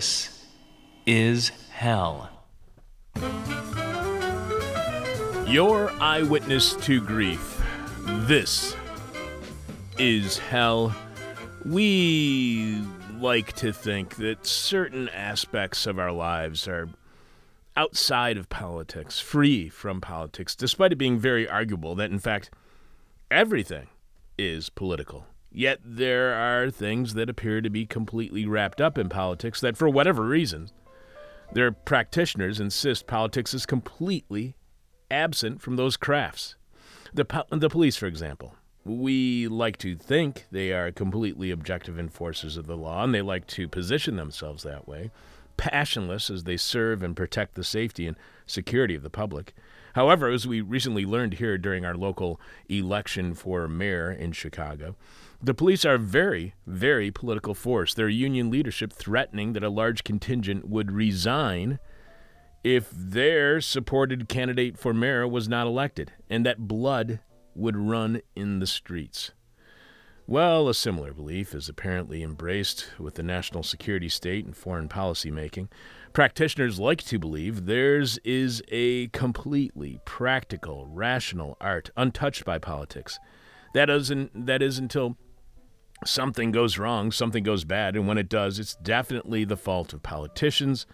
This is hell. Your eyewitness to grief. This is hell. We like to think that certain aspects of our lives are outside of politics, free from politics, despite it being very arguable that, in fact, everything is political. Yet there are things that appear to be completely wrapped up in politics that, for whatever reason, their practitioners insist politics is completely absent from those crafts. The, po- the police, for example. We like to think they are completely objective enforcers of the law, and they like to position themselves that way, passionless as they serve and protect the safety and security of the public. However, as we recently learned here during our local election for mayor in Chicago, the police are very, very political force. Their union leadership threatening that a large contingent would resign if their supported candidate for mayor was not elected, and that blood would run in the streets. Well, a similar belief is apparently embraced with the national security state and foreign policy making. Practitioners like to believe theirs is a completely practical, rational art, untouched by politics. That is, that is until something goes wrong, something goes bad, and when it does, it's definitely the fault of politicians,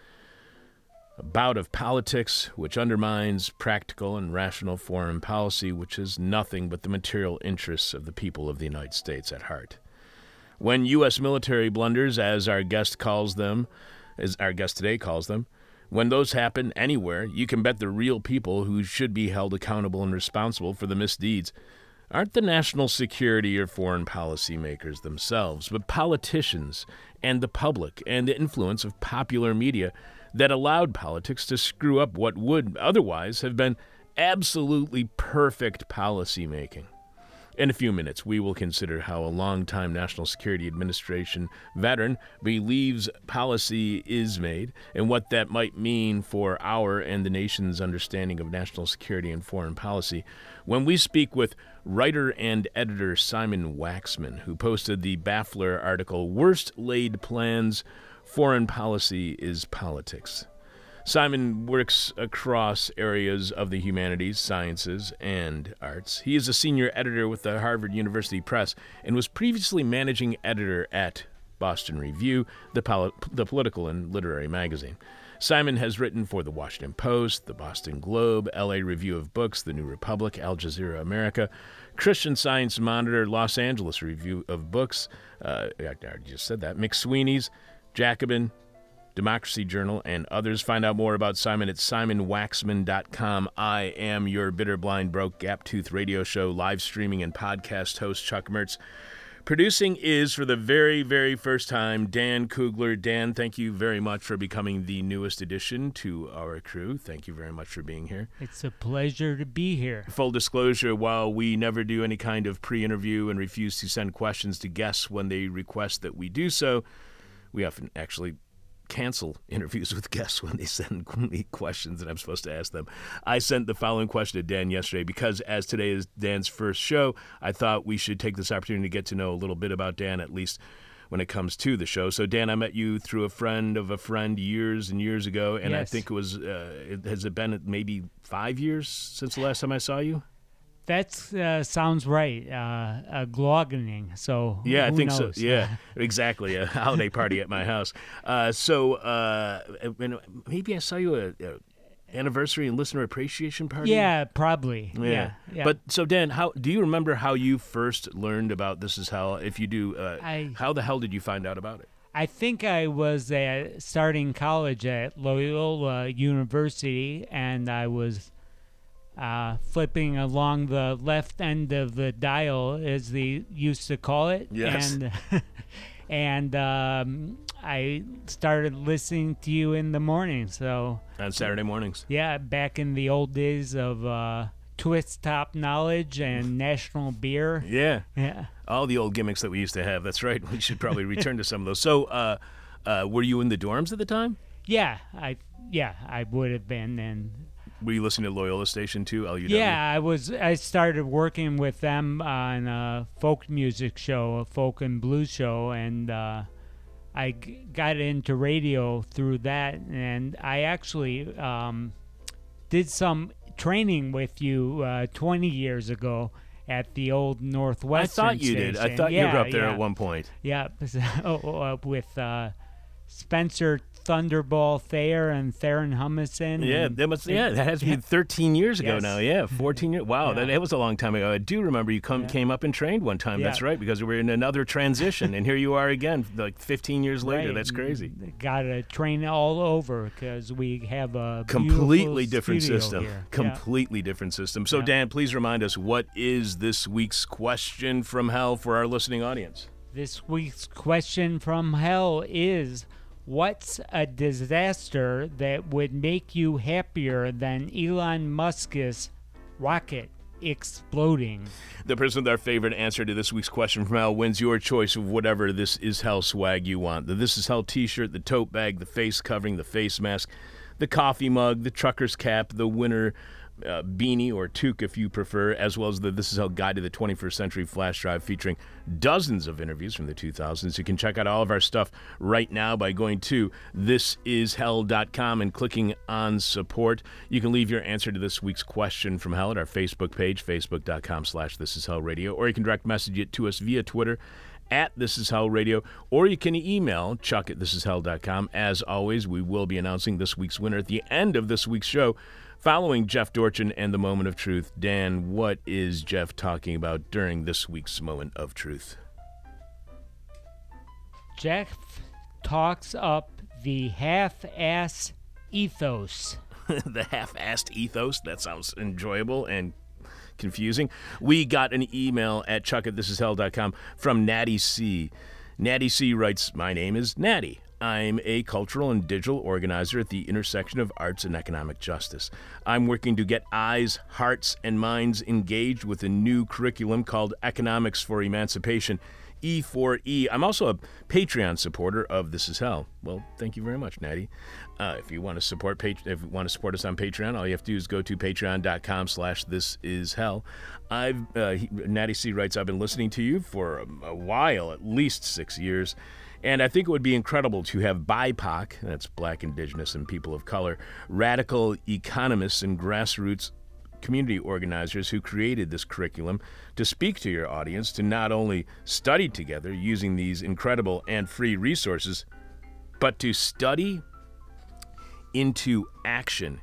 a bout of politics which undermines practical and rational foreign policy, which is nothing but the material interests of the people of the United States at heart. When U.S. military blunders, as our guest calls them, as our guest today calls them, when those happen anywhere, you can bet the real people who should be held accountable and responsible for the misdeeds aren't the national security or foreign policy makers themselves, but politicians and the public and the influence of popular media that allowed politics to screw up what would otherwise have been absolutely perfect policy making. In a few minutes, we will consider how a longtime National Security Administration veteran believes policy is made and what that might mean for our and the nation's understanding of national security and foreign policy when we speak with writer and editor Simon Waxman, who posted the Baffler article Worst Laid Plans Foreign Policy is Politics. Simon works across areas of the humanities, sciences, and arts. He is a senior editor with the Harvard University Press and was previously managing editor at Boston Review, the, the political and literary magazine. Simon has written for the Washington Post, the Boston Globe, LA Review of Books, the New Republic, Al Jazeera America, Christian Science Monitor, Los Angeles Review of Books, uh, I just said that, McSweeney's, Jacobin, Democracy Journal, and others. Find out more about Simon at simonwaxman.com. I am your bitter, blind, broke, gap tooth radio show, live streaming, and podcast host, Chuck Mertz. Producing is for the very, very first time Dan Kugler. Dan, thank you very much for becoming the newest addition to our crew. Thank you very much for being here. It's a pleasure to be here. Full disclosure while we never do any kind of pre interview and refuse to send questions to guests when they request that we do so, we often actually cancel interviews with guests when they send me questions that I'm supposed to ask them. I sent the following question to Dan yesterday because, as today is Dan's first show, I thought we should take this opportunity to get to know a little bit about Dan, at least when it comes to the show. So, Dan, I met you through a friend of a friend years and years ago, and I think it was, uh, it, has it been maybe five years since the last time I saw you? That uh, sounds right. Uh, a gloggening. So Yeah, I think knows? so. Yeah, exactly. A holiday party at my house. Uh, so uh, maybe I saw you at a, anniversary and listener appreciation party. Yeah, probably. Yeah. Yeah. yeah. But so Dan, how do you remember how you first learned about this is hell? If you do, uh, I- how the hell did you find out about it? I think I was uh, starting college at Loyola University, and I was uh, flipping along the left end of the dial, as they used to call it. Yes. And and um, I started listening to you in the morning. So On Saturday mornings. yeah, back in the old days of uh, twist top knowledge and national beer. Yeah. Yeah. All the old gimmicks that we used to have. That's right. We should probably return to some of those. So, uh, uh, were you in the dorms at the time? Yeah, I yeah, I would have been and Were you listening to Loyola Station too? LUW? yeah, I was I started working with them on a folk music show, a folk and blues show and uh I g- got into radio through that and I actually um did some training with you uh 20 years ago at the old Northwest. I thought you did. I station. thought you were up there yeah. at one point. Yeah, oh, uh, with uh, Spencer Thunderball Thayer and Theron Humison. Yeah, that must. Yeah, that has to be 13 years ago Yes. now. Yeah, 14 years. Wow, that, Yeah. that was a long time ago. I do remember you come Yeah. came up and trained one time. That's right, because we were in another transition, and here you are again, like 15 years later. Right, That's crazy. Got to train all over because we have a Completely different system. here. Yeah. Completely different system. So, Yeah. Dan, please remind us what is this week's question from hell for our listening audience? This week's question from hell is What's a disaster that would make you happier than Elon Musk's rocket exploding? The person with our favorite answer to this week's question from hell wins your choice of whatever This Is Hell swag you want. The This Is Hell t shirt, the tote bag, the face covering, the face mask, the coffee mug, the trucker's cap, the winter uh, beanie or toque if you prefer, as well as the This Is Hell Guide to the 21st Century flash drive featuring dozens of interviews from the 2000s. You can check out all of our stuff right now by going to thisishell.com and clicking on support. You can leave your answer to this week's question from hell at our Facebook page, facebook.com slash this is hell radio, or you can direct message it to us via Twitter at This Is Hell Radio, or you can email Chuck at thisishell.com. As always, we will be announcing this week's winner at the end of this week's show. Following Jeff Dorchen and the Moment of Truth, Dan, what is Jeff talking about during this week's Moment of Truth? Jeff talks up the half ass ethos. the half-assed ethos. That sounds enjoyable and confusing. We got an email at chuck at thisishell.com from Natty C. Natty C writes, My name is Natty. I'm a cultural and digital organizer at the intersection of arts and economic justice. I'm working to get eyes, hearts, and minds engaged with a new curriculum called Economics for Emancipation. E4E. I'm also a Patreon supporter of This Is Hell. Well, thank you very much, Natty. Uh, if you want to support Pat- if you want to support us on Patreon, all you have to do is go to patreon.com slash this is hell. I've uh, he, Natty C writes, I've been listening to you for a, a while, at least six years. And I think it would be incredible to have BIPOC, that's Black, Indigenous, and People of Color, radical economists and grassroots community organizers who created this curriculum to speak to your audience to not only study together using these incredible and free resources, but to study into action.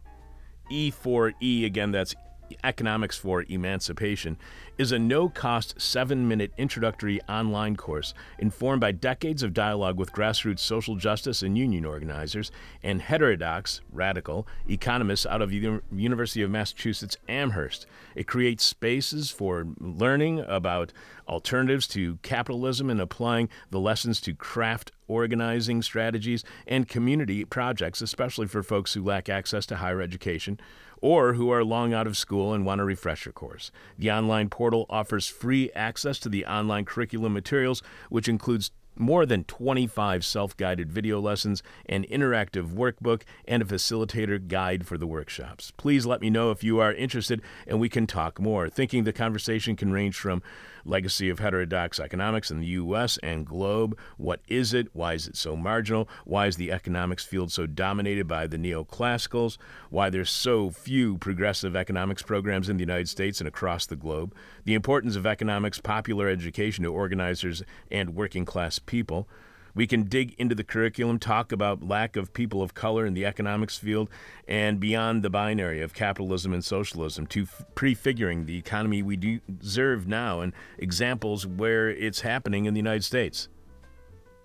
E4E, again, that's Economics for Emancipation, is a no cost seven minute introductory online course informed by decades of dialogue with grassroots social justice and union organizers and heterodox, radical economists out of the University of Massachusetts Amherst. It creates spaces for learning about alternatives to capitalism and applying the lessons to craft organizing strategies and community projects, especially for folks who lack access to higher education or who are long out of school and want a refresher course. The online portal offers free access to the online curriculum materials, which includes more than 25 self guided video lessons, an interactive workbook, and a facilitator guide for the workshops. Please let me know if you are interested and we can talk more. Thinking the conversation can range from legacy of heterodox economics in the U.S. and globe. What is it? Why is it so marginal? Why is the economics field so dominated by the neoclassicals? Why there's so few progressive economics programs in the United States and across the globe? The importance of economics, popular education to organizers and working class people. We can dig into the curriculum, talk about lack of people of color in the economics field, and beyond the binary of capitalism and socialism to f- prefiguring the economy we deserve now and examples where it's happening in the United States.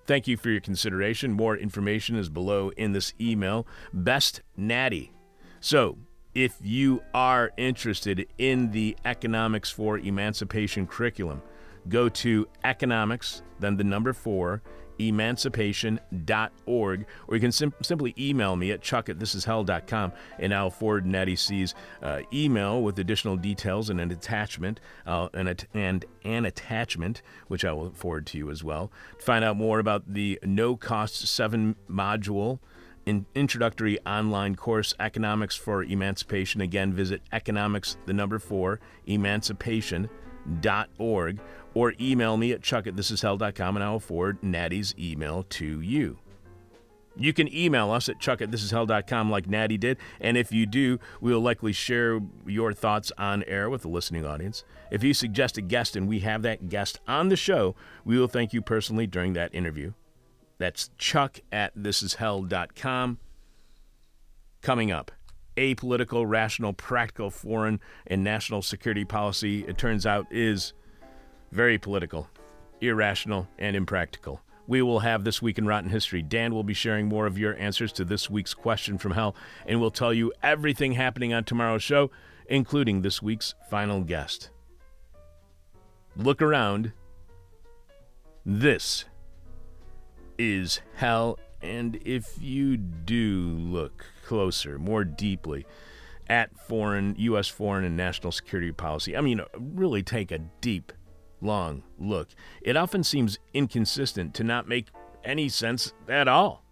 Thank you for your consideration. More information is below in this email. Best Natty. So, if you are interested in the Economics for Emancipation curriculum, go to economics, then the number four, emancipation.org, or you can sim- simply email me at chuck at thisishell.com, and I'll forward Natty C's uh, email with additional details and an attachment, uh, and, and an attachment, which I will forward to you as well. To find out more about the no cost seven module in introductory online course, Economics for Emancipation. Again, visit economics, the number four, emancipation.org or email me at chuck at thisishell.com and I will forward Natty's email to you. You can email us at chuck at thisishell.com like Natty did, and if you do, we will likely share your thoughts on air with the listening audience. If you suggest a guest and we have that guest on the show, we will thank you personally during that interview. That's chuck at thisishell.com. Coming up, apolitical, rational, practical foreign and national security policy, it turns out, is very political, irrational, and impractical. We will have This Week in Rotten History. Dan will be sharing more of your answers to this week's question from hell, and we'll tell you everything happening on tomorrow's show, including this week's final guest. Look around. This is hell, and if you do look closer, more deeply, at foreign, U.S. foreign and national security policy, I mean, really take a deep long look. It often seems inconsistent to not make any sense at all.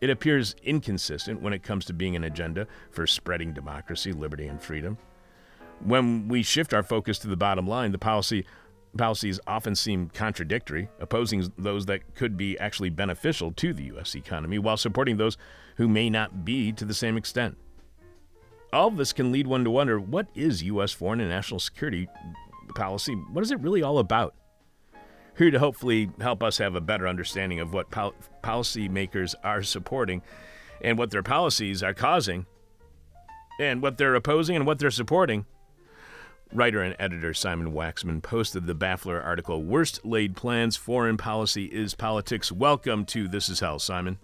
It appears inconsistent when it comes to being an agenda for spreading democracy, liberty, and freedom. When we shift our focus to the bottom line, the policy policies often seem contradictory, opposing those that could be actually beneficial to the U.S. economy while supporting those who may not be to the same extent. All of this can lead one to wonder what is U.S. foreign and national security policy, what is it really all about? Here to hopefully help us have a better understanding of what pol- policymakers are supporting and what their policies are causing, and what they're opposing and what they're supporting. Writer and editor Simon Waxman posted the Baffler article, Worst Laid Plans Foreign Policy is Politics. Welcome to This Is Hell, Simon.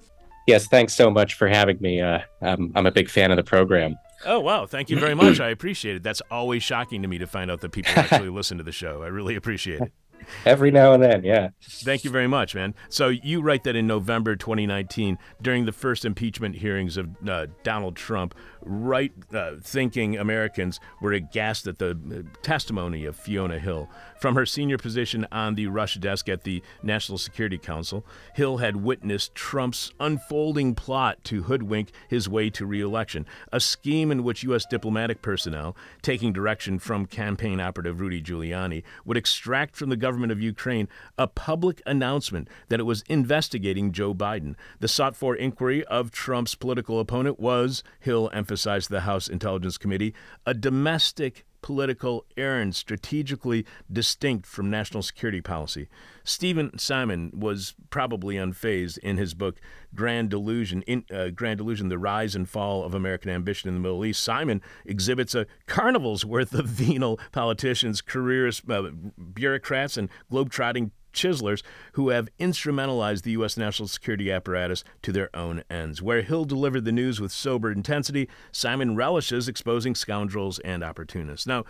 Yes, thanks so much for having me. Uh, I'm, I'm a big fan of the program. Oh, wow. Thank you very much. I appreciate it. That's always shocking to me to find out that people actually listen to the show. I really appreciate it. Every now and then, yeah. Thank you very much, man. So you write that in November 2019, during the first impeachment hearings of uh, Donald Trump, right uh, thinking Americans were aghast at the uh, testimony of Fiona Hill. From her senior position on the Russia desk at the National Security Council, Hill had witnessed Trump's unfolding plot to hoodwink his way to reelection, a scheme in which U.S. diplomatic personnel, taking direction from campaign operative Rudy Giuliani, would extract from the government of Ukraine a public announcement that it was investigating Joe Biden. The sought for inquiry of Trump's political opponent was, Hill emphasized, emphasized the House Intelligence Committee, a domestic political errand strategically distinct from national security policy. Steven Simon was probably unfazed in his book Grand Delusion, in, uh, Grand Delusion: The Rise and Fall of American Ambition in the Middle East. Simon exhibits a carnival's worth of venal politicians, careers, uh, bureaucrats, and globetrotting chiselers who have instrumentalized the U.S. national security apparatus to their own ends. Where Hill delivered the news with sober intensity, Simon relishes exposing scoundrels and opportunists. Now,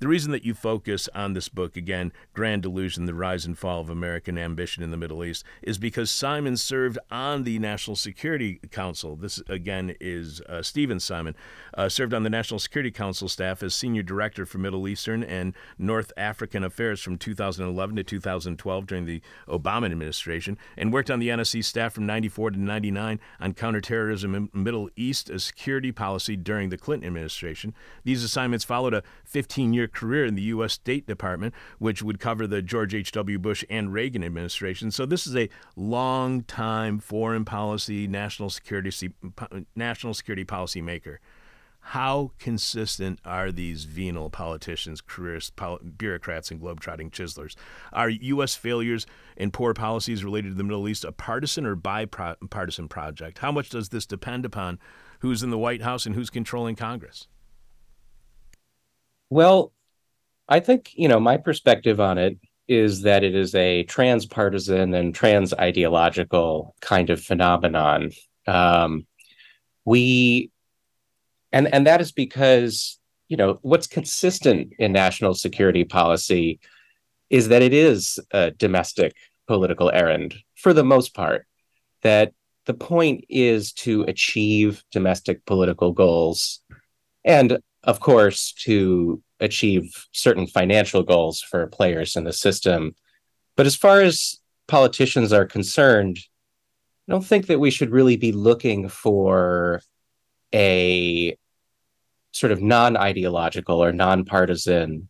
the reason that you focus on this book, again, Grand Delusion The Rise and Fall of American Ambition in the Middle East, is because Simon served on the National Security Council. This, again, is uh, Steven Simon, uh, served on the National Security Council staff as Senior Director for Middle Eastern and North African Affairs from 2011 to 2012 during the Obama administration, and worked on the NSC staff from 94 to 99 on counterterrorism in Middle East security policy during the Clinton administration. These assignments followed a 15 year career in the U.S. State Department, which would cover the George H.W. Bush and Reagan administration. So this is a long time foreign policy, national security, national security policy maker. How consistent are these venal politicians, careerists, pol- bureaucrats, and globetrotting chiselers? Are U.S. failures and poor policies related to the Middle East a partisan or bipartisan project? How much does this depend upon who's in the White House and who's controlling Congress? Well, I think, you know, my perspective on it is that it is a transpartisan and trans ideological kind of phenomenon. Um, we, and and that is because you know what's consistent in national security policy is that it is a domestic political errand for the most part, that the point is to achieve domestic political goals and, of course, to achieve certain financial goals for players in the system. But as far as politicians are concerned, I don't think that we should really be looking for a sort of non ideological or non-partisan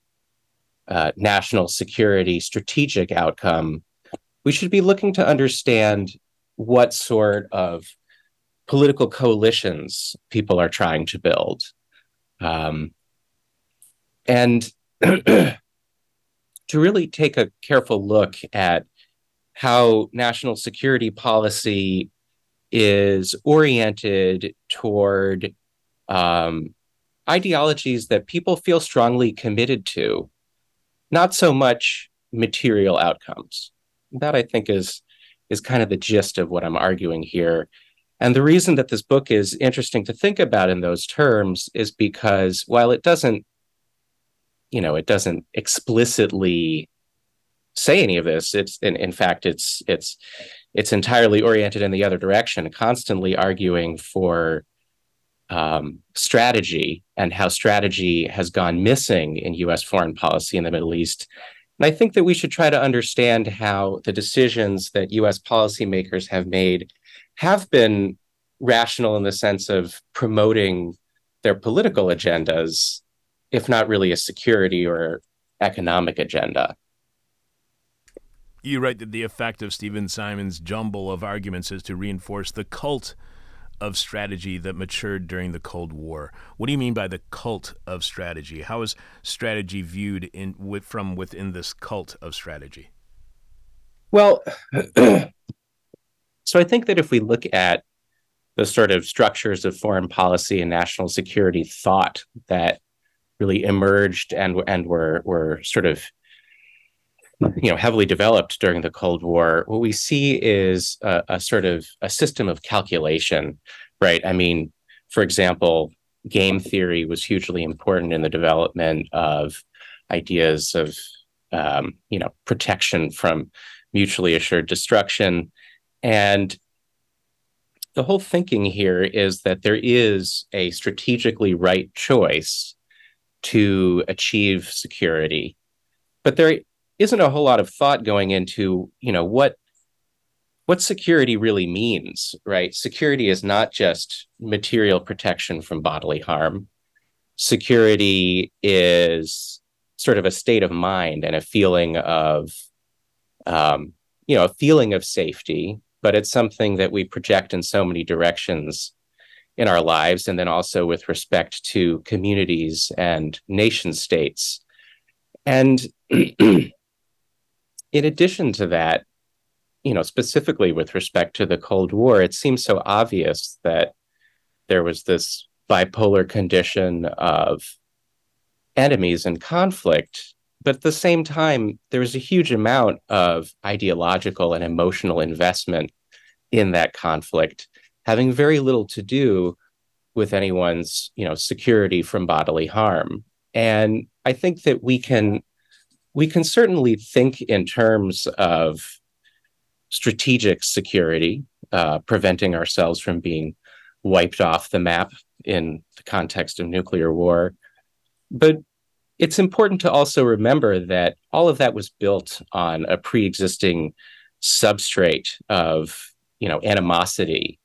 uh, national security strategic outcome. We should be looking to understand what sort of political coalitions people are trying to build. Um, and to really take a careful look at how national security policy is oriented toward um, ideologies that people feel strongly committed to, not so much material outcomes. That I think is is kind of the gist of what I'm arguing here. And the reason that this book is interesting to think about in those terms is because while it doesn't, you know, it doesn't explicitly say any of this, it's in, in fact it's it's it's entirely oriented in the other direction, constantly arguing for um, strategy and how strategy has gone missing in US foreign policy in the Middle East. And I think that we should try to understand how the decisions that US policymakers have made have been rational in the sense of promoting their political agendas, if not really a security or economic agenda. You write that the effect of Steven Simon's jumble of arguments is to reinforce the cult of strategy that matured during the Cold War. What do you mean by the cult of strategy? How is strategy viewed in with, from within this cult of strategy? Well, so I think that if we look at the sort of structures of foreign policy and national security thought that really emerged and and were were sort of you know heavily developed during the cold war what we see is a, a, sort of a system of calculation right? I mean for example game theory was hugely important in the development of ideas of um, you know protection from mutually assured destruction. And the whole thinking here is that there is a strategically right choice to achieve security. But there isn't a whole lot of thought going into you know what what security really means right? Security is not just material protection from bodily harm. Security is sort of a state of mind and a feeling of um, you know a feeling of safety but it's something that we project in so many directions in our lives and then also with respect to communities and nation states and in addition to that, you know, specifically with respect to the Cold War, it seems so obvious that there was this bipolar condition of enemies and conflict. But at the same time, there was a huge amount of ideological and emotional investment in that conflict, having very little to do with anyone's, you know, security from bodily harm. And I think that we can we can certainly think in terms of strategic security, uh, preventing ourselves from being wiped off the map in the context of nuclear war. But it's important to also remember that all of that was built on a pre-existing substrate of you know animosity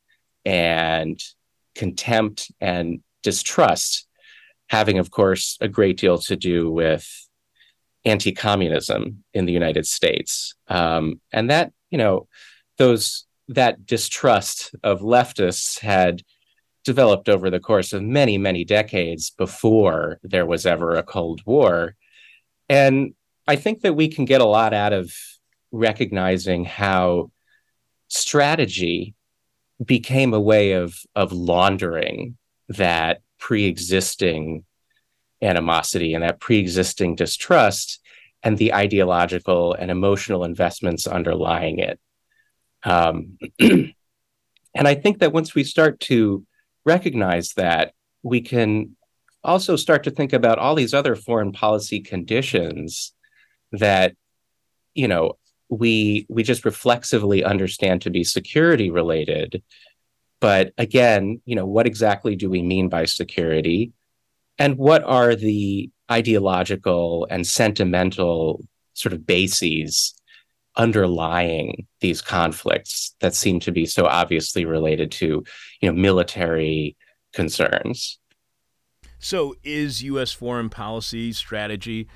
and contempt and distrust having of course a great deal to do with anti-communism in the United States, um, and that you know those that distrust of leftists had developed over the course of many many decades before there was ever a Cold War, and I think that we can get a lot out of recognizing how strategy became a way of of laundering that pre-existing animosity and that pre-existing distrust and the ideological and emotional investments underlying it. Um, and I think that once we start to recognize that, we can also start to think about all these other foreign policy conditions that you know, we we just reflexively understand to be security related. But again, you know, what exactly do we mean by security? And what are the ideological and sentimental sort of bases underlying these conflicts that seem to be so obviously related to, you know, military concerns? So, is U.S. foreign policy strategy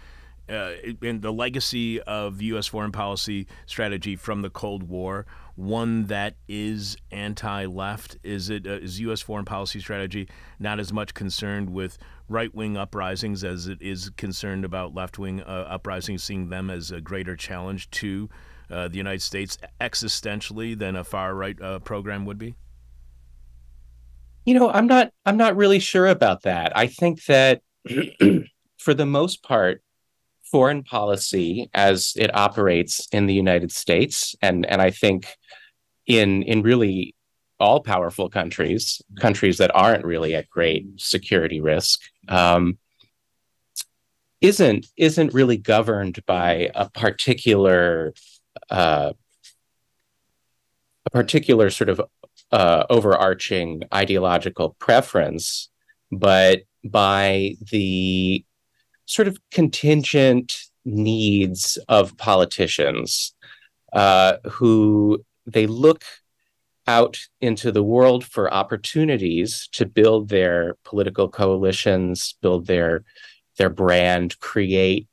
uh, and the legacy of U.S. foreign policy strategy from the Cold War one that is anti-left? Is it uh, is U.S. foreign policy strategy not as much concerned with right-wing uprisings as it is concerned about left-wing uh, uprisings, seeing them as a greater challenge to uh, the United States existentially than a far-right uh, program would be? You know, I'm not I'm not really sure about that. I think that for the most part, foreign policy as it operates in the United States, and and I think in in really all powerful countries, countries that aren't really at great security risk, um, isn't isn't really governed by a particular uh, a particular sort of uh, overarching ideological preference, but by the sort of contingent needs of politicians uh, who they look out into the world for opportunities to build their political coalitions, build their their brand, create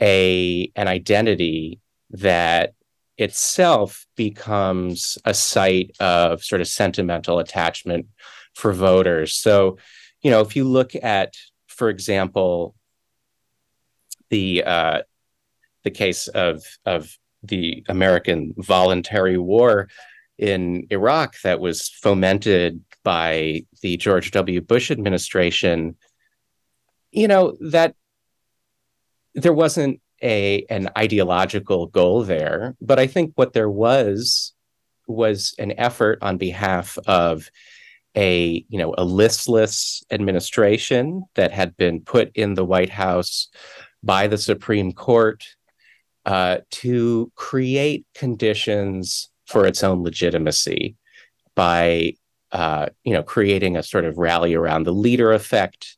a an identity that itself becomes a site of sort of sentimental attachment for voters. So, you know, if you look at, for example, the uh, the case of of the American voluntary war in Iraq that was fomented by the George W. Bush administration, you know, that there wasn't a an ideological goal there, but I think what there was was an effort on behalf of a you know a listless administration that had been put in the White House by the Supreme Court uh, to create conditions for its own legitimacy by uh, you know creating a sort of rally around the leader effect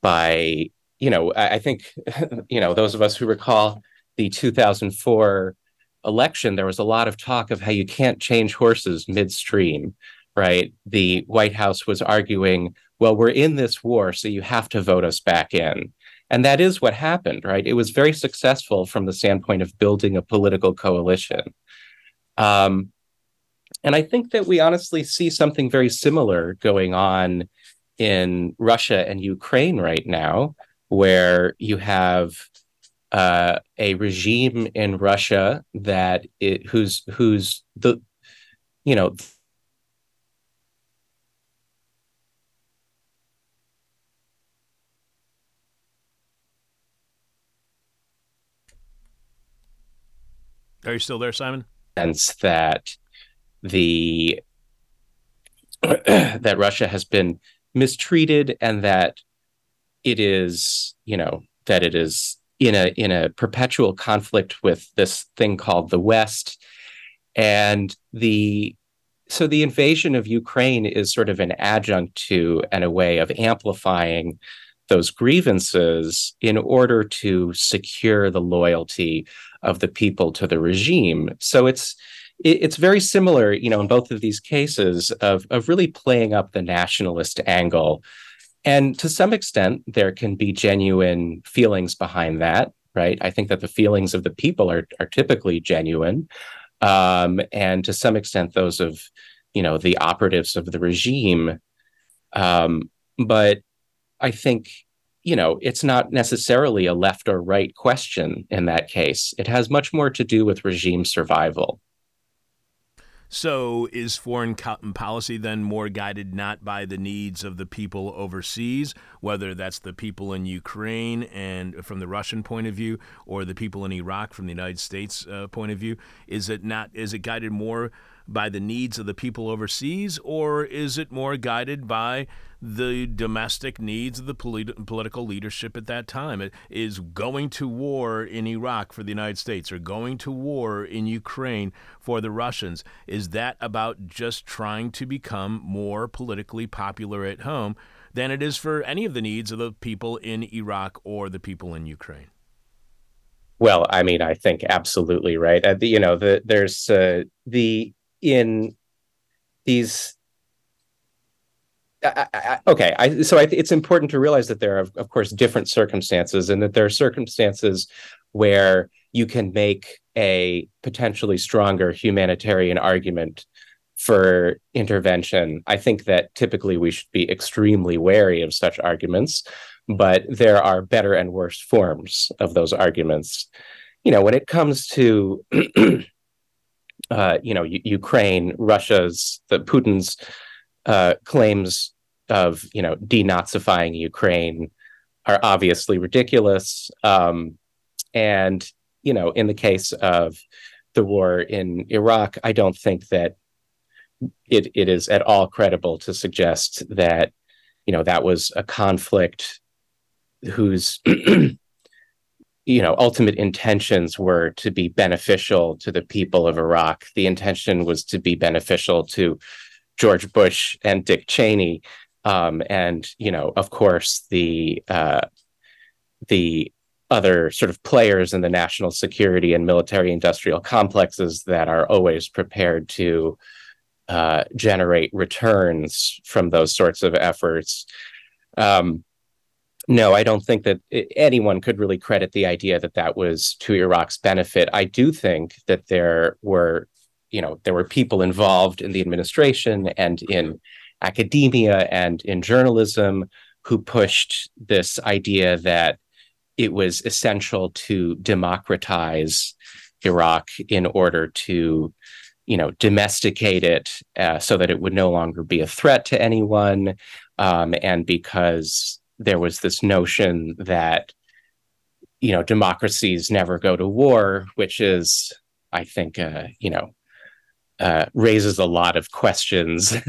by you know I, I think you know those of us who recall the 2004 election there was a lot of talk of how you can't change horses midstream right? The white house was arguing well we're in this war so you have to vote us back in and that is what happened, right? It was very successful from the standpoint of building a political coalition. Um, and I think that we honestly see something very similar going on in Russia and Ukraine right now, where you have uh, a regime in Russia that it, who's who's the you know Are you still there, Simon? Sense that the that Russia has been mistreated and that it is, you know, that it is in a in a perpetual conflict with this thing called the West. And the so the invasion of Ukraine is sort of an adjunct to and a way of amplifying those grievances in order to secure the loyalty of the people to the regime. So it's it's very similar, you know, in both of these cases of of really playing up the nationalist angle. And to some extent, there can be genuine feelings behind that, right? I think that the feelings of the people are are typically genuine, um, and to some extent, those of you know the operatives of the regime. Um, but I think you know, it's not necessarily a left or right question in that case. It has much more to do with regime survival. So, is foreign policy then more guided not by the needs of the people overseas, whether that's the people in Ukraine and from the Russian point of view, or the people in Iraq from the United States uh, point of view? Is it not? Is it guided more by the needs of the people overseas, or is it more guided by the domestic needs of the polit- political leadership at that time? Is going to war in Iraq for the United States or going to war in Ukraine for the Russians, is that about just trying to become more politically popular at home than it is for any of the needs of the people in Iraq or the people in Ukraine? Well, I mean, I think absolutely right. Uh, the, you know, the, there's uh, the in these. I, I, okay, I, so it's important to realize that there are, of course, different circumstances, and that there are circumstances where you can make a potentially stronger humanitarian argument for intervention. I think that typically we should be extremely wary of such arguments but there are better and worse forms of those arguments. You know, when it comes to, uh, you know, U- Ukraine, Russia's, the Putin's uh, claims of, you know, denazifying Ukraine are obviously ridiculous. Um, and, you know, in the case of the war in Iraq, I don't think that it, it is at all credible to suggest that, you know, that was a conflict whose you know ultimate intentions were to be beneficial to the people of Iraq. The intention was to be beneficial to George Bush and Dick Cheney, um, and you know, of course, the uh, the other sort of players in the national security and military industrial complexes that are always prepared to uh, generate returns from those sorts of efforts. Um, no, I don't think that anyone could really credit the idea that that was to Iraq's benefit. I do think that there were, you know, there were people involved in the administration and in academia and in journalism who pushed this idea that it was essential to democratize Iraq in order to, you know, domesticate it uh, so that it would no longer be a threat to anyone, um, and because there was this notion that you know democracies never go to war which is i think uh, you know uh, raises a lot of questions.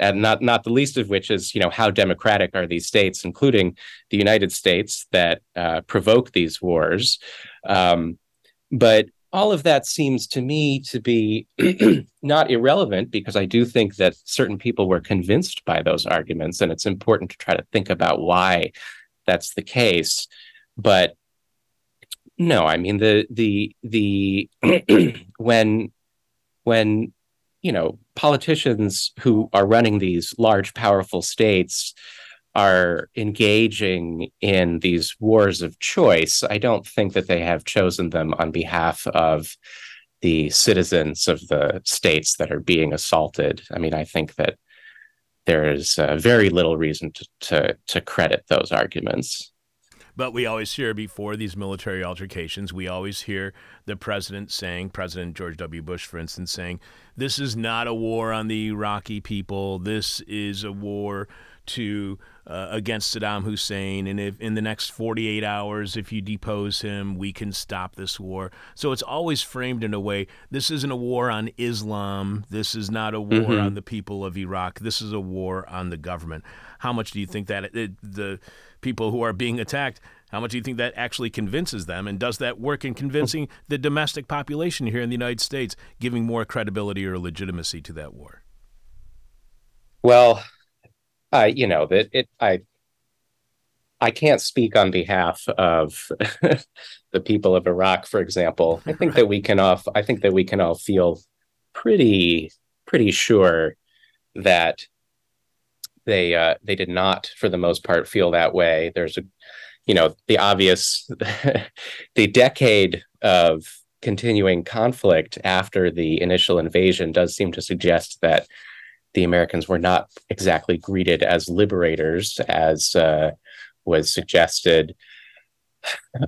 And not not the least of which is you know how democratic are these states including the united states that uh, provoke these wars? Um, but all of that seems to me to be not irrelevant because I do think that certain people were convinced by those arguments, and it's important to try to think about why that's the case. But no, I mean the the the when when you know politicians who are running these large, powerful states are engaging in these wars of choice, I don't think that they have chosen them on behalf of the citizens of the states that are being assaulted. I mean, I think that there is uh, very little reason to, to, to credit those arguments. But we always hear before these military altercations, we always hear the president saying, President George W. Bush, for instance, saying, this is not a war on the Iraqi people. This is a war to uh, against Saddam Hussein, and if in the next 48 hours, if you depose him, we can stop this war. So it's always framed in a way: this isn't a war on Islam. This is not a war mm-hmm. on the people of Iraq. This is a war on the government. How much do you think that it, the people who are being attacked? How much do you think that actually convinces them? And does that work in convincing the domestic population here in the United States, giving more credibility or legitimacy to that war? Well, uh, you know that it I I can't speak on behalf of the people of Iraq, for example. I think that we can all I think that we can all feel pretty pretty sure that they uh, they did not, for the most part, feel that way. There's a you know the obvious the decade of continuing conflict after the initial invasion does seem to suggest that the Americans were not exactly greeted as liberators, as uh, was suggested.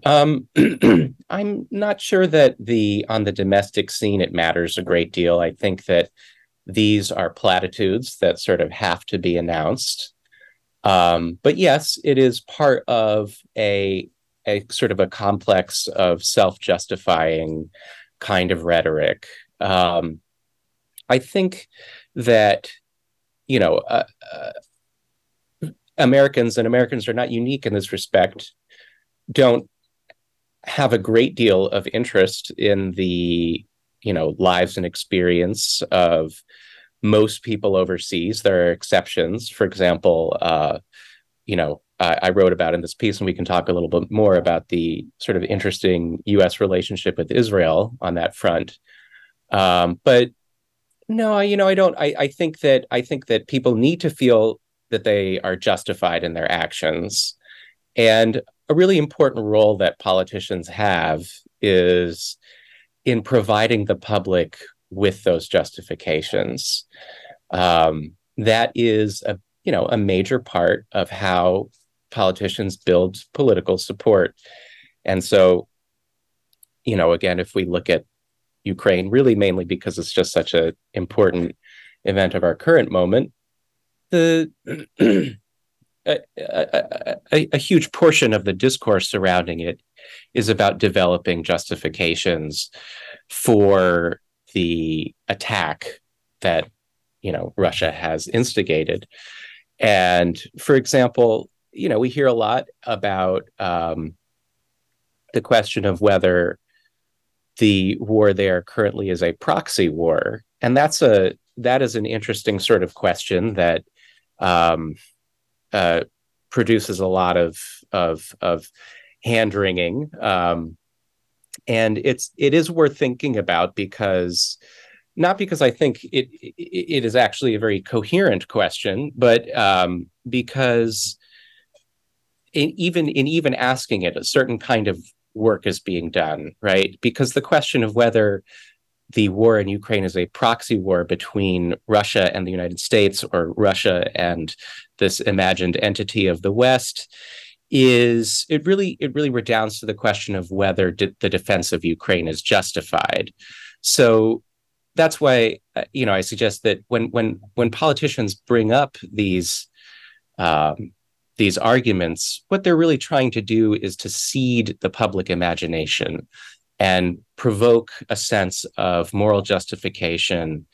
Um, I'm not sure that the on the domestic scene it matters a great deal. I think that these are platitudes that sort of have to be announced. Um, but yes, it is part of a a sort of a complex of self-justifying kind of rhetoric. Um, I think that you know uh, uh, Americans and Americans are not unique in this respect. Don't have a great deal of interest in the you know lives and experience of most people overseas. There are exceptions. For example, uh, you know, I, I, wrote about in this piece, and we can talk a little bit more about the sort of interesting U.S. relationship with Israel on that front. Um, but no, you know, I don't. I, I think that I think that people need to feel that they are justified in their actions, and a really important role that politicians have is in providing the public with those justifications. Um, that is a you know a major part of how politicians build political support, and so you know again, if we look at Ukraine, really mainly because it's just such an important event of our current moment, the a, a, a, a, huge portion of the discourse surrounding it is about developing justifications for the attack that you know Russia has instigated. And for example, you know we hear a lot about um, the question of whether the war there currently is a proxy war, and that's a that is an interesting sort of question that um, uh, produces a lot of of of hand wringing, um, and it's it is worth thinking about because not because I think it it is actually a very coherent question, but um, because in even in even asking it, a certain kind of work is being done, right? Because the question of whether the war in Ukraine is a proxy war between Russia and the United States or Russia and this imagined entity of the West is it really it really redounds to the question of whether the defense of Ukraine is justified. So that's why uh, you know I suggest that when when when politicians bring up these um, these arguments, what they're really trying to do is to seed the public imagination and provoke a sense of moral justification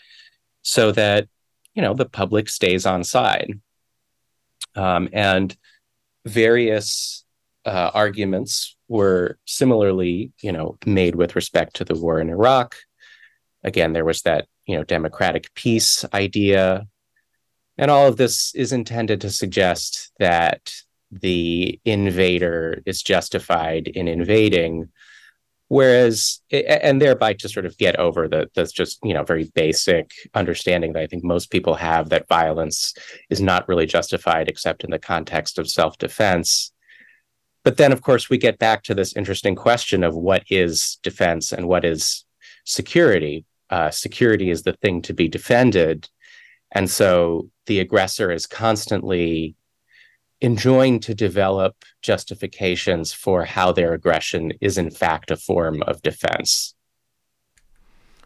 so that you know the public stays on side. Um, and various uh, arguments were similarly you know made with respect to the war in iraq. Again there was that you know democratic peace idea and all of this is intended to suggest that the invader is justified in invading whereas and thereby to sort of get over the that's just you know very basic understanding that i think most people have that violence is not really justified except in the context of self-defense. But then of course we get back to this interesting question of what is defense and what is security. Uh, security is the thing to be defended and so the aggressor is constantly enjoined to develop justifications for how their aggression is in fact a form of defense.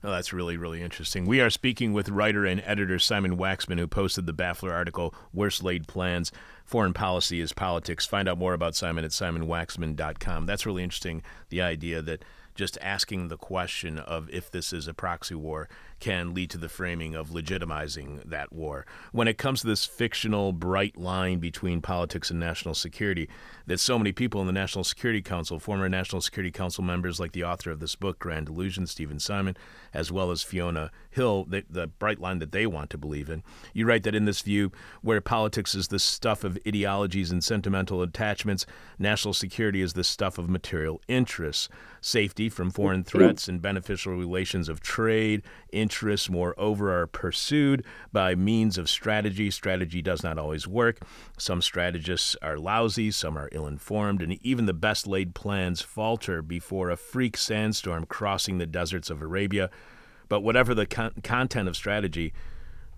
Oh, that's really, really interesting. We are speaking with writer and editor Simon Waxman, who posted the Baffler article, Worst Laid Plans Foreign Policy is Politics. Find out more about Simon at simonwaxman.com. That's really interesting, the idea that just asking the question of if this is a proxy war can lead to the framing of legitimizing that war. When it comes to this fictional bright line between politics and national security, that so many people in the National Security Council, former National Security Council members like the author of this book, Grand Illusion, Steven Simon, as well as Fiona Hill, the, the bright line that they want to believe in. You write that in this view, where politics is the stuff of ideologies and sentimental attachments, national security is the stuff of material interests, safety from foreign threats and beneficial relations of trade, interests, moreover, are pursued by means of strategy. Strategy does not always work. Some strategists are lousy, some are ill informed, and even the best laid plans falter before a freak sandstorm crossing the deserts of Arabia. But whatever the con- content of strategy,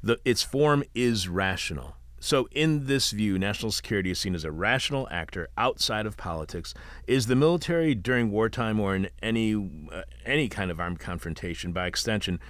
the, its form is rational. So, in this view, national security is seen as a rational actor outside of politics. Is the military during wartime or in any uh, any kind of armed confrontation, by extension,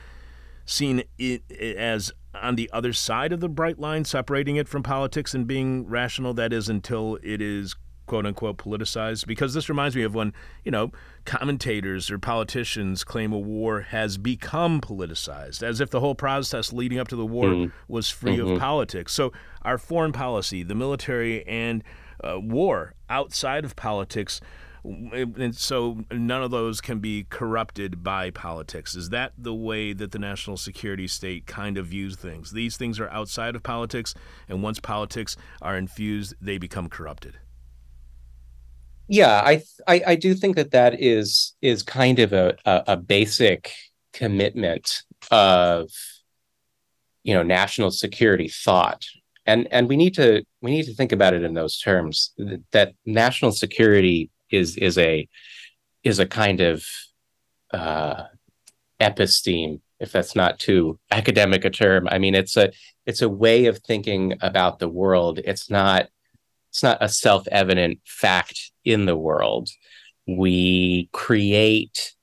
seen it as on the other side of the bright line, separating it from politics and being rational. That is, until it is quote unquote politicized? Because this reminds me of when, you know, commentators or politicians claim a war has become politicized, as if the whole process leading up to the war mm. was free mm-hmm. of politics. So, our foreign policy, the military, and uh, war outside of politics and so none of those can be corrupted by politics. Is that the way that the national security state kind of views things? These things are outside of politics, and once politics are infused, they become corrupted. Yeah, I I, I do think that that is is kind of a, a, a basic commitment of you know national security thought and and we need to we need to think about it in those terms that national security is is a is a kind of uh, episteme, if that's not too academic a term. I mean, it's a it's a way of thinking about the world. It's not it's not a self-evident fact in the world. We create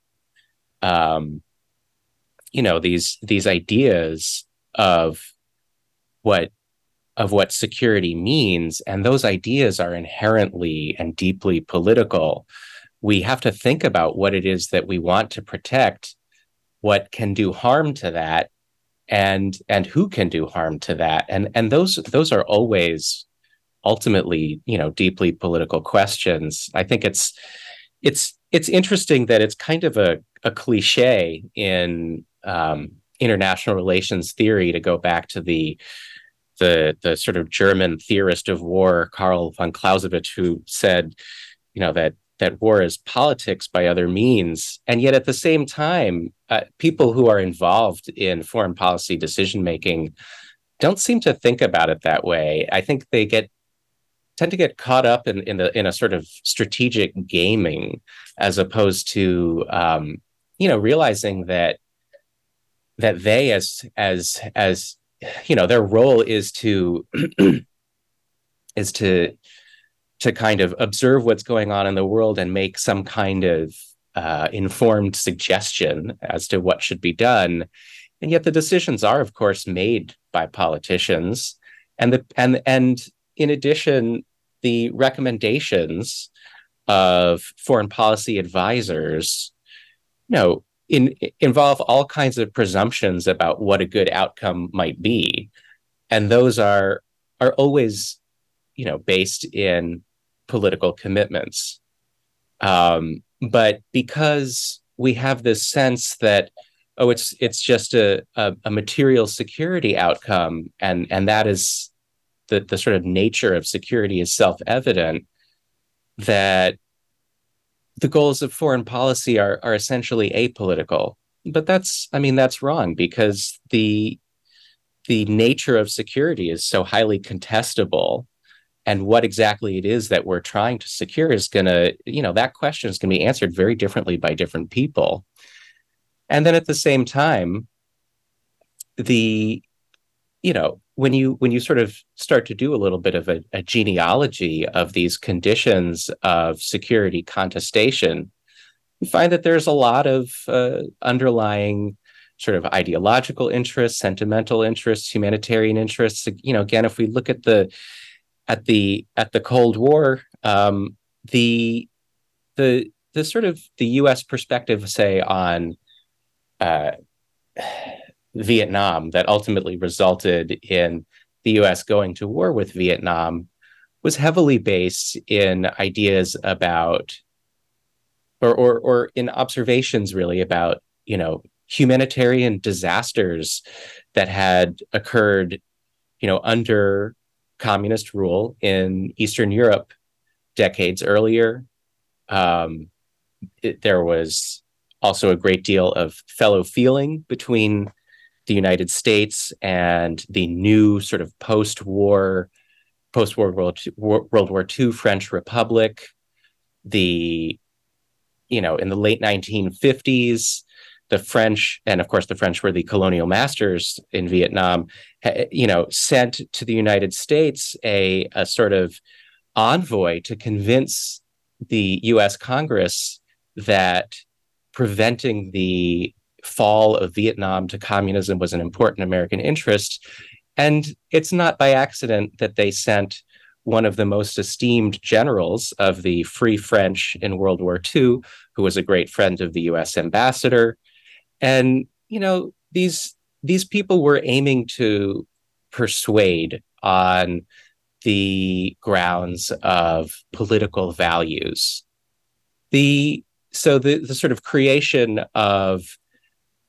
um, you know these these ideas of what of what security means. And those ideas are inherently and deeply political. We have to think about what it is that we want to protect, what can do harm to that, and and who can do harm to that. And and those those are always ultimately, you know, deeply political questions. I think it's it's it's interesting that it's kind of a, a cliche in um, international relations theory to go back to the the the sort of German theorist of war, Karl von Clausewitz, who said, you know, that that war is politics by other means, and yet at the same time, uh, people who are involved in foreign policy decision making don't seem to think about it that way. I think they get tend to get caught up in in, the, in a sort of strategic gaming as opposed to um, you know realizing that that they as as as you know their role is to is to to kind of observe what's going on in the world and make some kind of uh, informed suggestion as to what should be done. And yet the decisions are of course made by politicians. And the and and in addition the recommendations of foreign policy advisors you know in, involve all kinds of presumptions about what a good outcome might be. And those are are always you know based in political commitments. Um, but because we have this sense that oh it's it's just a, a, a material security outcome and and that is the the sort of nature of security is self-evident that the goals of foreign policy are are essentially apolitical. But that's I mean that's wrong because the the nature of security is so highly contestable and what exactly it is that we're trying to secure is going to you know that question is going to be answered very differently by different people and then at the same time the you know when you when you sort of start to do a little bit of a, a genealogy of these conditions of security contestation you find that there's a lot of uh, underlying sort of ideological interests sentimental interests humanitarian interests. You know again if we look at the at the at the cold war um, the the the sort of the us perspective say on uh, Vietnam that ultimately resulted in the US going to war with Vietnam was heavily based in ideas about or or, or in observations really about you know humanitarian disasters that had occurred you know under communist rule in eastern europe decades earlier. Um, it, there was also a great deal of fellow feeling between the United States and the new sort of post-war, post-World War II, World War II French Republic, the you know in the late 1950s, the French and of course the French were the colonial masters in Vietnam, you know, sent to the United States a a sort of envoy to convince the U.S. Congress that preventing the fall of Vietnam to communism was an important American interest. And it's not by accident that they sent one of the most esteemed generals of the Free French in World War II, who was a great friend of the US ambassador. And, you know, these these people were aiming to persuade on the grounds of political values. The so the, the sort of creation of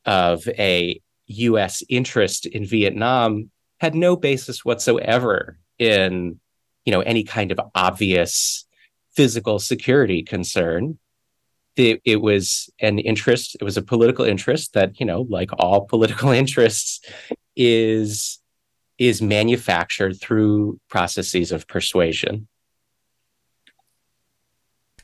of a US interest in Vietnam had no basis whatsoever in you know any kind of obvious physical security concern. It, it, was an interest it was a political interest that you know like all political interests is is manufactured through processes of persuasion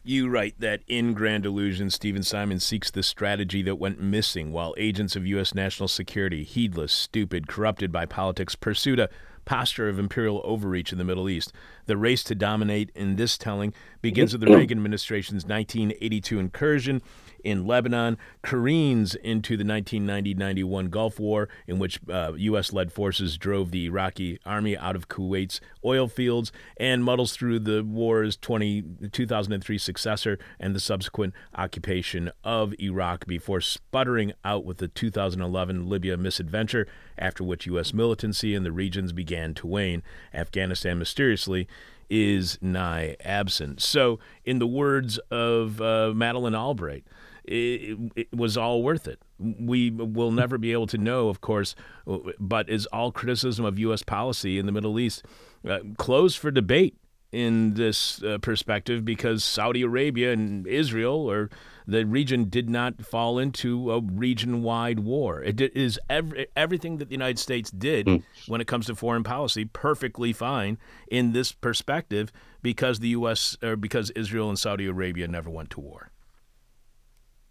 you write that in Grand Illusion, Steven Simon seeks the strategy that went missing while agents of U.S. national security, heedless, stupid, corrupted by politics, pursued a posture of imperial overreach in the Middle East. The race to dominate in this telling begins with the Reagan administration's 1982 incursion in Lebanon, careens into the 1990-91 Gulf War, in which uh, U.S.-led forces drove the Iraqi army out of Kuwait's oil fields, and muddles through the war's 20, 2003 successor and the subsequent occupation of Iraq before sputtering out with the 2011 Libya misadventure, after which U.S. militancy in the regions began to wane. Afghanistan mysteriously is nigh absent. So, in the words of uh, Madeleine Albright, it, it, was all worth it. We will never be able to know, of course, but is all criticism of U.S. policy in the Middle East uh, closed for debate in this uh, perspective because Saudi Arabia and Israel or the region did not fall into a region-wide war. It is every, everything that the United States did mm. when it comes to foreign policy perfectly fine in this perspective because the U.S. or because Israel and Saudi Arabia never went to war.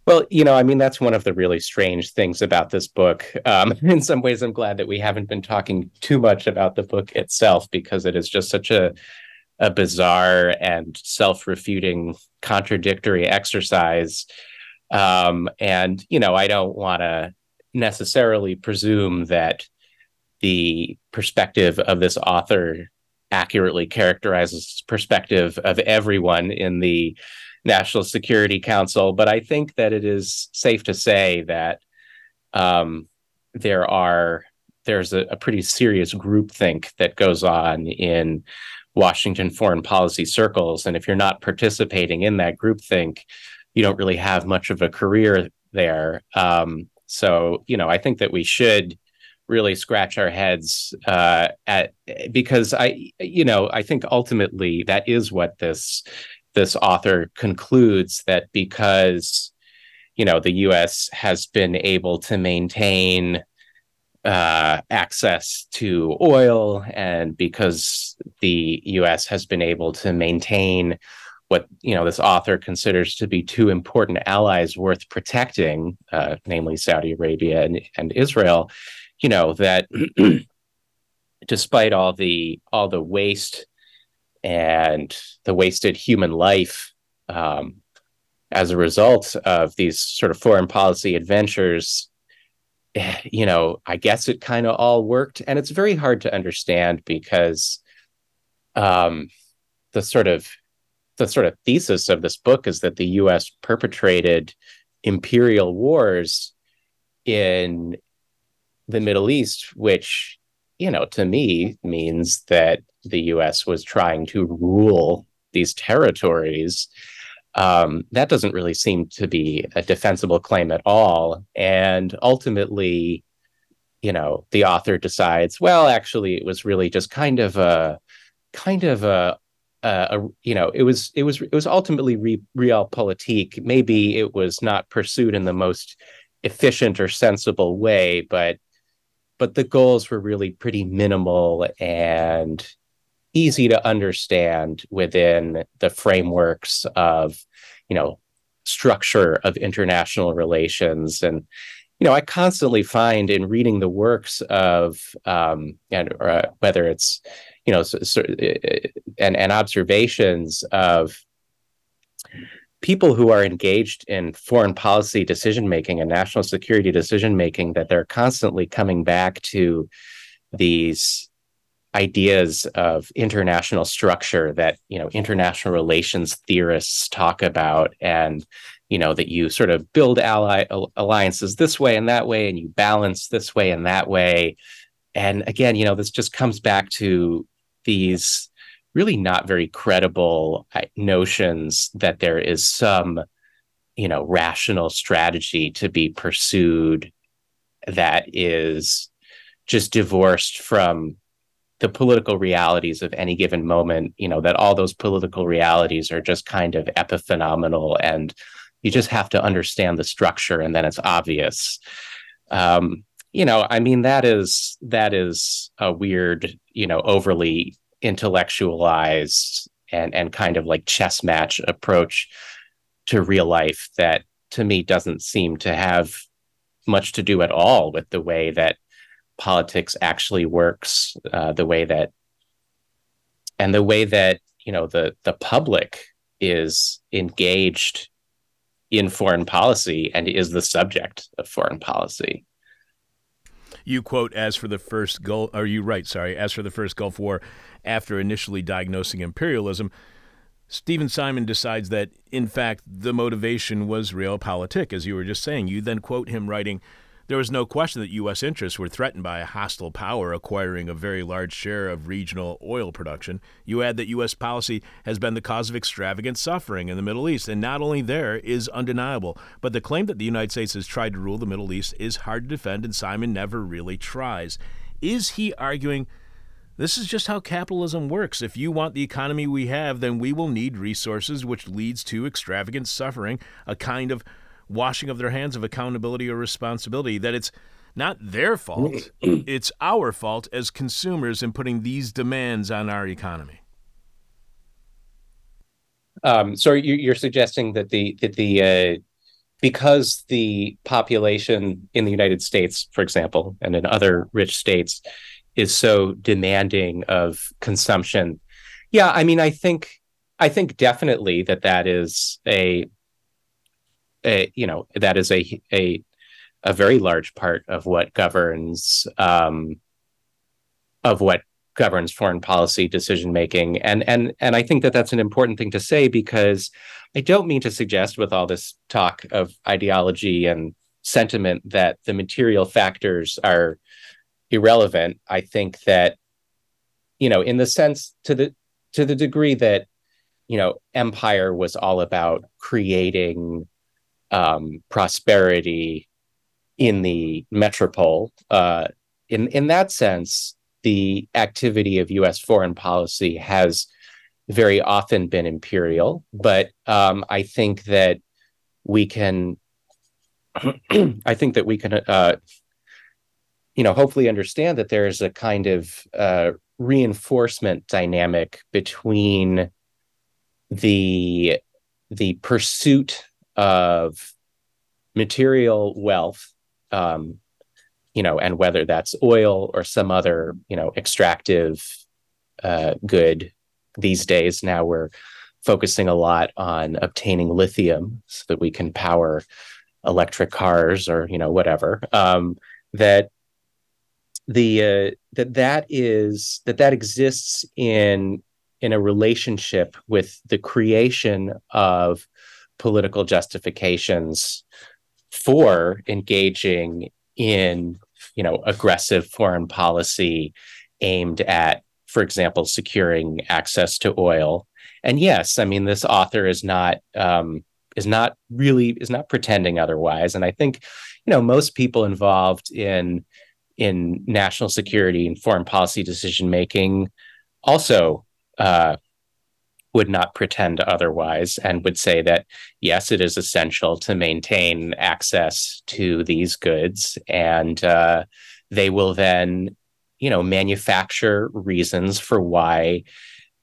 Well, you know, I mean, that's one of the really strange things about this book. Um, in some ways, I'm glad that we haven't been talking too much about the book itself because it is just such a a bizarre and self-refuting, contradictory exercise. Um, and you know, I don't want to necessarily presume that the perspective of this author accurately characterizes perspective of everyone in the National Security Council, but I think that it is safe to say that um, there are there's a, a, pretty serious groupthink that goes on in Washington foreign policy circles, and if you're not participating in that groupthink, you don't really have much of a career there. Um, so you know, I think that we should really scratch our heads uh, at because I you know I think ultimately that is what this this author concludes that because you know the U.S. has been able to maintain uh, access to oil, and because the U.S. has been able to maintain what you know this author considers to be two important allies worth protecting, uh, namely Saudi Arabia and, and Israel, you know that despite all the all the waste and the wasted human life um, as a result of these sort of foreign policy adventures you know i guess it kind of all worked and it's very hard to understand because um, the sort of the sort of thesis of this book is that the us perpetrated imperial wars in the middle east which you know to me means that the US was trying to rule these territories, um, that doesn't really seem to be a defensible claim at all. And ultimately, you know, the author decides, well, actually, it was really just kind of a kind of a, a, a you know, it was it was it was ultimately re, realpolitik. Maybe it was not pursued in the most efficient or sensible way, but but the goals were really pretty minimal and easy to understand within the frameworks of you know structure of international relations. And you know i constantly find in reading the works of um and uh, whether it's you know so, so, uh, and and observations of people who are engaged in foreign policy decision making and national security decision making that they're constantly coming back to these ideas of international structure that you know international relations theorists talk about and you know that you sort of build ally alliances this way and that way and you balance this way and that way. And again you know this just comes back to these really not very credible uh, notions that there is some you know rational strategy to be pursued that is just divorced from the political realities of any given moment you know that all those political realities are just kind of epiphenomenal and you just have to understand the structure and then it's obvious. Um, you know i mean that is that is a weird you know overly intellectualized and and kind of like chess match approach to real life that to me doesn't seem to have much to do at all with the way that politics actually works uh, the way that and the way that you know the the public is engaged in foreign policy and is the subject of foreign policy you quote as for the first Gulf are you right sorry as for the first Gulf War after initially diagnosing imperialism Steven Simon decides that, in fact, the motivation was realpolitik, as you were just saying. You then quote him writing, there was no question that U.S. interests were threatened by a hostile power acquiring a very large share of regional oil production. You add that U.S. policy has been the cause of extravagant suffering in the Middle East, and not only there is undeniable, but the claim that the United States has tried to rule the Middle East is hard to defend, and Simon never really tries. Is he arguing this is just how capitalism works. If you want the economy we have, then we will need resources, which leads to extravagant suffering, a kind of washing of their hands of accountability or responsibility. That it's not their fault, it's our fault as consumers in putting these demands on our economy. Um, so you, are suggesting that the that the uh, because the population in the United States, for example, and in other rich states, is so demanding of consumption. Yeah, I mean, I think I think definitely that that is a, a you know that is a a a very large part of what governs um, of what governs foreign policy decision making and and and I think that that's an important thing to say because I don't mean to suggest with all this talk of ideology and sentiment that the material factors are irrelevant. I think that, you know, in the sense to the to the degree that, you know, empire was all about creating um, prosperity in the metropole. Uh, in in that sense, the activity of U.S. foreign policy has very often been imperial, but um, I think that we can. I think that we can uh, you know hopefully understand that there's a kind of uh, reinforcement dynamic between the the pursuit of material wealth um, you know and whether that's oil or some other you know extractive uh, good these days. Now we're focusing a lot on obtaining lithium so that we can power electric cars or you know whatever. Um, that the uh, that that is that that exists in in a relationship with the creation of political justifications for engaging in you know aggressive foreign policy aimed at for example securing access to oil. And yes i mean this author is not um, is not really is not pretending otherwise. And i think you know most people involved in in national security and foreign policy decision making also uh, would not pretend otherwise and would say that yes, it is essential to maintain access to these goods, and uh, they will then, you know, manufacture reasons for why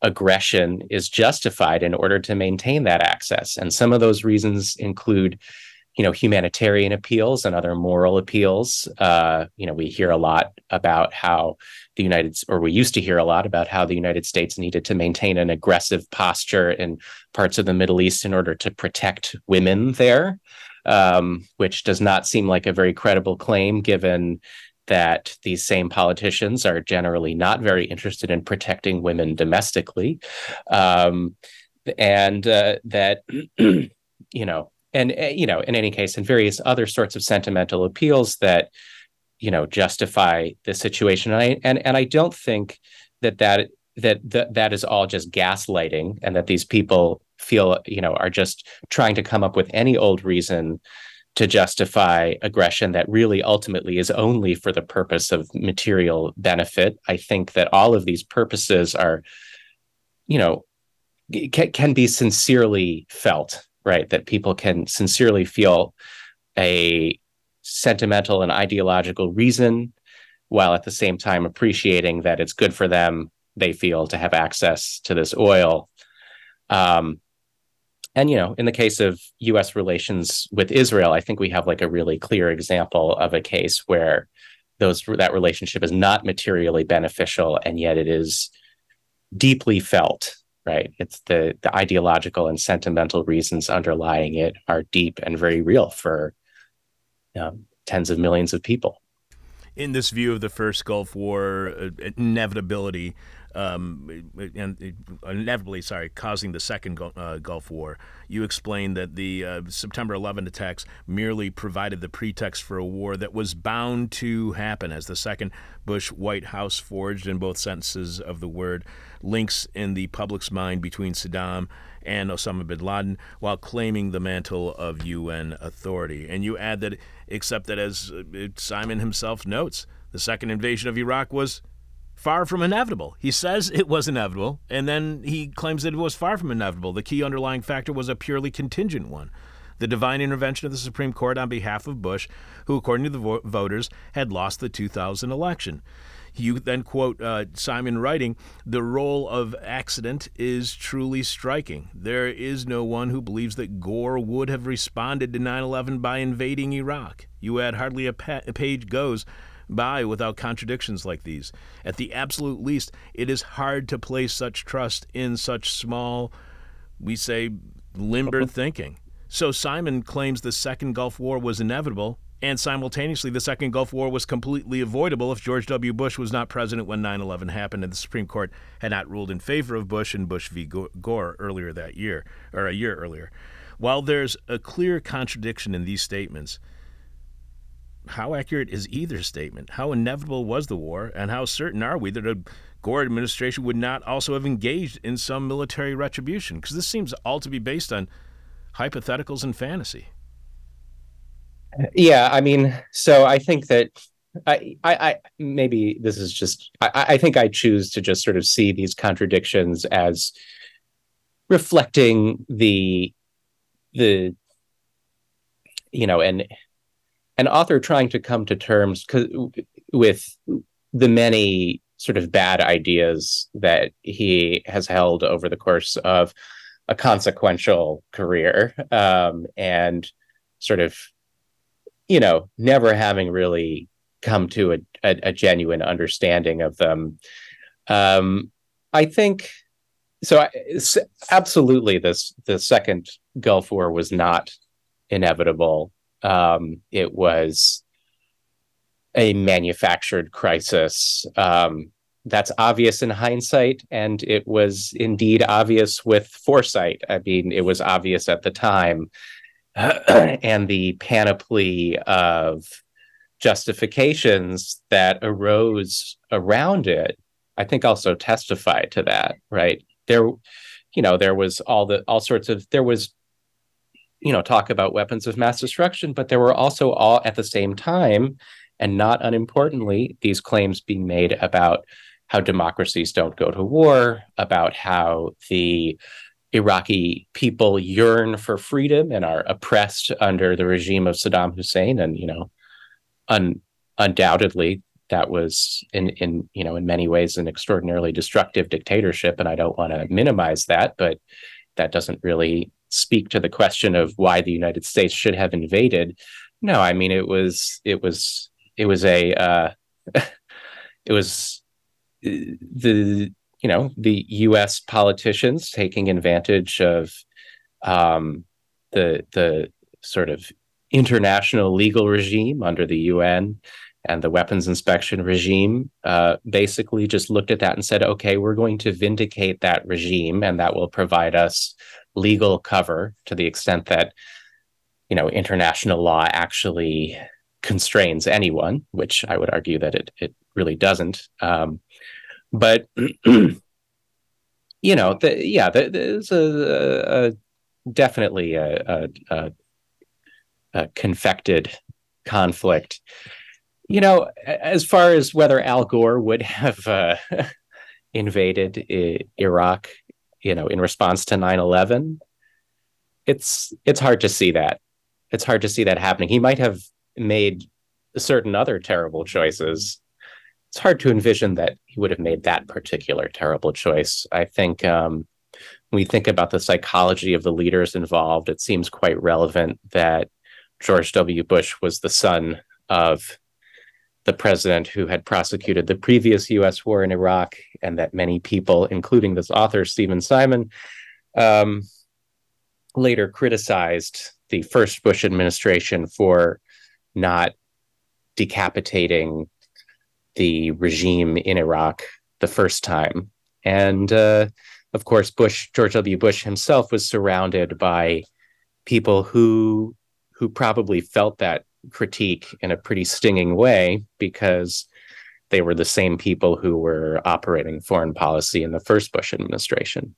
aggression is justified in order to maintain that access. And some of those reasons include you know humanitarian appeals and other moral appeals. Uh, you know we hear a lot about how the united or we used to hear a lot about how the united states needed to maintain an aggressive posture in parts of the middle east in order to protect women there um, which does not seem like a very credible claim given that these same politicians are generally not very interested in protecting women domestically, um, and uh, that you know, and uh, you know, in any case, in various other sorts of sentimental appeals that you know justify the situation. And I and and I don't think that that that that, that is all just gaslighting, and that these people feel you know are just trying to come up with any old reason to justify aggression that really ultimately is only for the purpose of material benefit. I think that all of these purposes are, you know, can, can be sincerely felt, right? That people can sincerely feel a sentimental and ideological reason while at the same time appreciating that it's good for them, they feel, to have access to this oil. Um, and you know in the case of us relations with israel i think we have like a really clear example of a case where those that relationship is not materially beneficial and yet it is deeply felt right it's the the ideological and sentimental reasons underlying it are deep and very real for um, tens of millions of people in this view of the first gulf war uh, inevitability um, and inevitably, sorry, causing the second uh, Gulf War. You explained that the uh, September 11 attacks merely provided the pretext for a war that was bound to happen, as the second Bush White House forged in both senses of the word links in the public's mind between Saddam and Osama bin Laden while claiming the mantle of UN authority. And you add that, except that as uh, Simon himself notes, the second invasion of Iraq was far from inevitable. He says it was inevitable, and then he claims that it was far from inevitable. The key underlying factor was a purely contingent one the divine intervention of the Supreme Court on behalf of Bush, who, according to the vo- voters, had lost the 2000 election. You then quote uh, Simon writing, The role of accident is truly striking. There is no one who believes that Gore would have responded to 9 11 by invading Iraq. You add, hardly a, pa- a page goes by without contradictions like these. At the absolute least, it is hard to place such trust in such small, we say, limber thinking. So Simon claims the Second Gulf War was inevitable, and simultaneously, the Second Gulf War was completely avoidable if George W. Bush was not president when 9 11 happened and the Supreme Court had not ruled in favor of Bush and Bush v. Gore earlier that year, or a year earlier. While there's a clear contradiction in these statements, how accurate is either statement? How inevitable was the war, and how certain are we that a Gore administration would not also have engaged in some military retribution? Because this seems all to be based on hypotheticals and fantasy. Yeah, I mean, so I think that I, I, I maybe this is just I, I think I choose to just sort of see these contradictions as reflecting the the you know and an author trying to come to terms with the many sort of bad ideas that he has held over the course of a consequential career um, and sort of you know never having really come to a, a, a genuine understanding of them um, i think so I, absolutely this the second gulf war was not inevitable um, it was a manufactured crisis. Um, that's obvious in hindsight, and it was indeed obvious with foresight. I mean, it was obvious at the time. and the panoply of justifications that arose around it, I think also testify to that, right? There, you know, there was all the all sorts of there was you know talk about weapons of mass destruction but there were also all at the same time and not unimportantly these claims being made about how democracies don't go to war about how the iraqi people yearn for freedom and are oppressed under the regime of saddam hussein and you know un- undoubtedly that was in in you know in many ways an extraordinarily destructive dictatorship and i don't want to minimize that but that doesn't really speak to the question of why the United States should have invaded. No, I mean it was it was it was a uh, it was uh, the you know the U.S. politicians taking advantage of um, the the sort of international legal regime under the UN and the weapons inspection regime uh, basically just looked at that and said, okay, we're going to vindicate that regime, and that will provide us legal cover to the extent that you know international law actually constrains anyone, which I would argue that it it really doesn't. Um, but you know, the, yeah, the, there's a, a, definitely a, a, a confected conflict you know, as far as whether Al Gore would have uh, invaded I- Iraq, you know, in response to 9/11, it's it's hard to see that. It's hard to see that happening. He might have made certain other terrible choices. It's hard to envision that he would have made that particular terrible choice. I think um, when we think about the psychology of the leaders involved, it seems quite relevant that George W. Bush was the son of the president who had prosecuted the previous U.S. war in Iraq, and that many people, including this author Steven Simon, um, later criticized the first Bush administration for not decapitating the regime in Iraq the first time. And uh, of course, Bush, George W. Bush himself was surrounded by people who who probably felt that critique in a pretty stinging way because they were the same people who were operating foreign policy in the first Bush administration.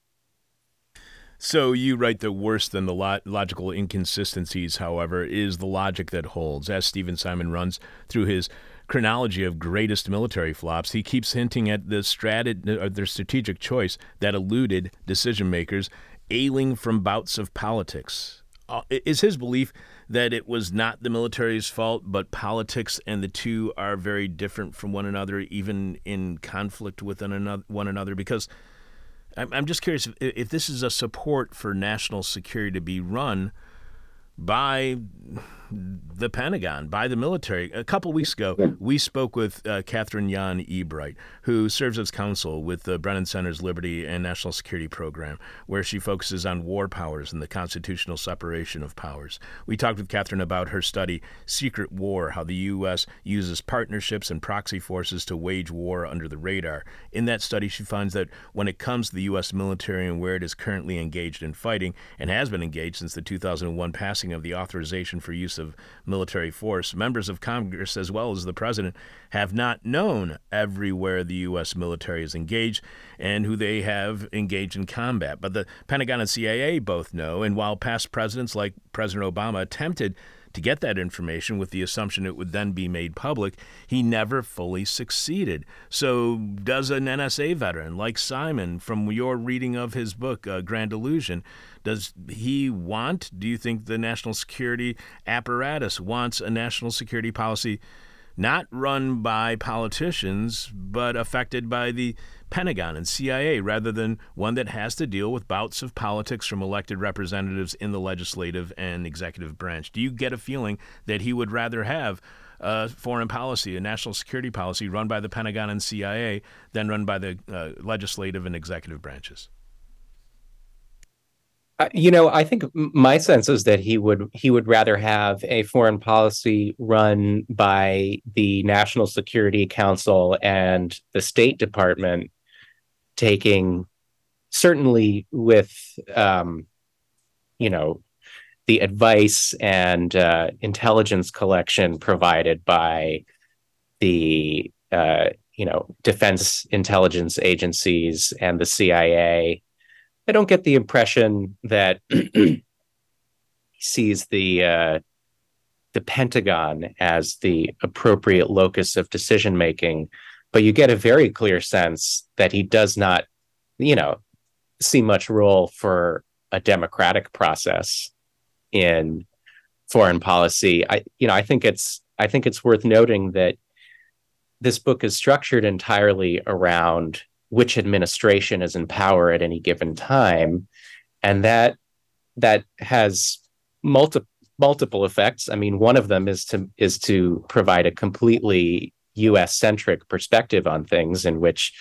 So you write that worse than the logical inconsistencies, however, is the logic that holds. As Steven Simon runs through his chronology of greatest military flops, he keeps hinting at the strat- uh, their strategic choice that eluded decision makers ailing from bouts of politics. Uh, is his belief that it was not the military's fault, but politics, and the two are very different from one another, even in conflict with another. One another because I'm, I'm just curious if, if this is a support for national security to be run by the Pentagon, by the military. A couple weeks ago, we spoke with uh, Katherine Yon Ebright, who serves as counsel with the Brennan Center's Liberty and National Security Program, where she focuses on war powers and the constitutional separation of powers. We talked with Katherine about her study, Secret War, how the U.S. uses partnerships and proxy forces to wage war under the radar. In that study, she finds that when it comes to the U.S. military and where it is currently engaged in fighting, and has been engaged since the 2001 passing of the authorization for use of military force. Members of Congress, as well as the president, have not known everywhere the U.S. military is engaged and who they have engaged in combat. But the Pentagon and CIA both know, and while past presidents like President Obama attempted to get that information with the assumption it would then be made public, he never fully succeeded. So, does an NSA veteran like Simon, from your reading of his book, uh, Grand Illusion, does he want, do you think the national security apparatus wants a national security policy not run by politicians, but affected by the Pentagon and CIA rather than one that has to deal with bouts of politics from elected representatives in the legislative and executive branch? Do you get a feeling that he would rather have foreign policy, a national security policy run by the Pentagon and CIA than run by the uh, legislative and executive branches? You know, I think my sense is that he would he would rather have a foreign policy run by the National Security Council and the State Department, taking certainly with um, you know the advice and uh, intelligence collection provided by the uh, you know defense intelligence agencies and the CIA I don't get the impression that he sees the uh, the Pentagon as the appropriate locus of decision making, but you get a very clear sense that he does not, you know, see much role for a democratic process in foreign policy. I, you know, I think it's I think it's worth noting that this book is structured entirely around which administration is in power at any given time. And that that has multiple multiple effects. I mean one of them is to is to provide a completely us centric perspective on things in which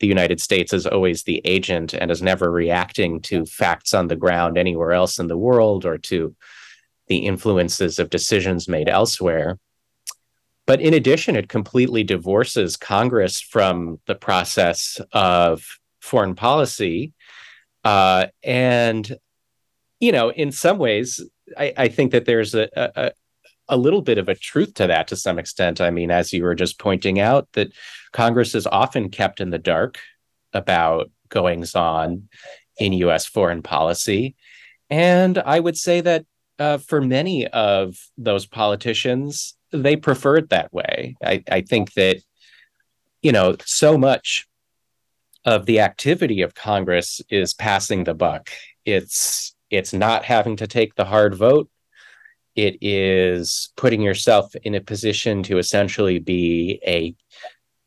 the united states is always the agent and is never reacting to facts on the ground anywhere else in the world or to the influences of decisions made elsewhere but in addition, it completely divorces Congress from the process of foreign policy. Uh, and, you know, in some ways, I, I think that there's a, a, a little bit of a truth to that to some extent. I mean, as you were just pointing out, that Congress is often kept in the dark about goings on in US foreign policy. And I would say that uh, for many of those politicians, they prefer it that way. I, I think that, you know, so much of the activity of Congress is passing the buck. It's it's not having to take the hard vote. It is putting yourself in a position to essentially be a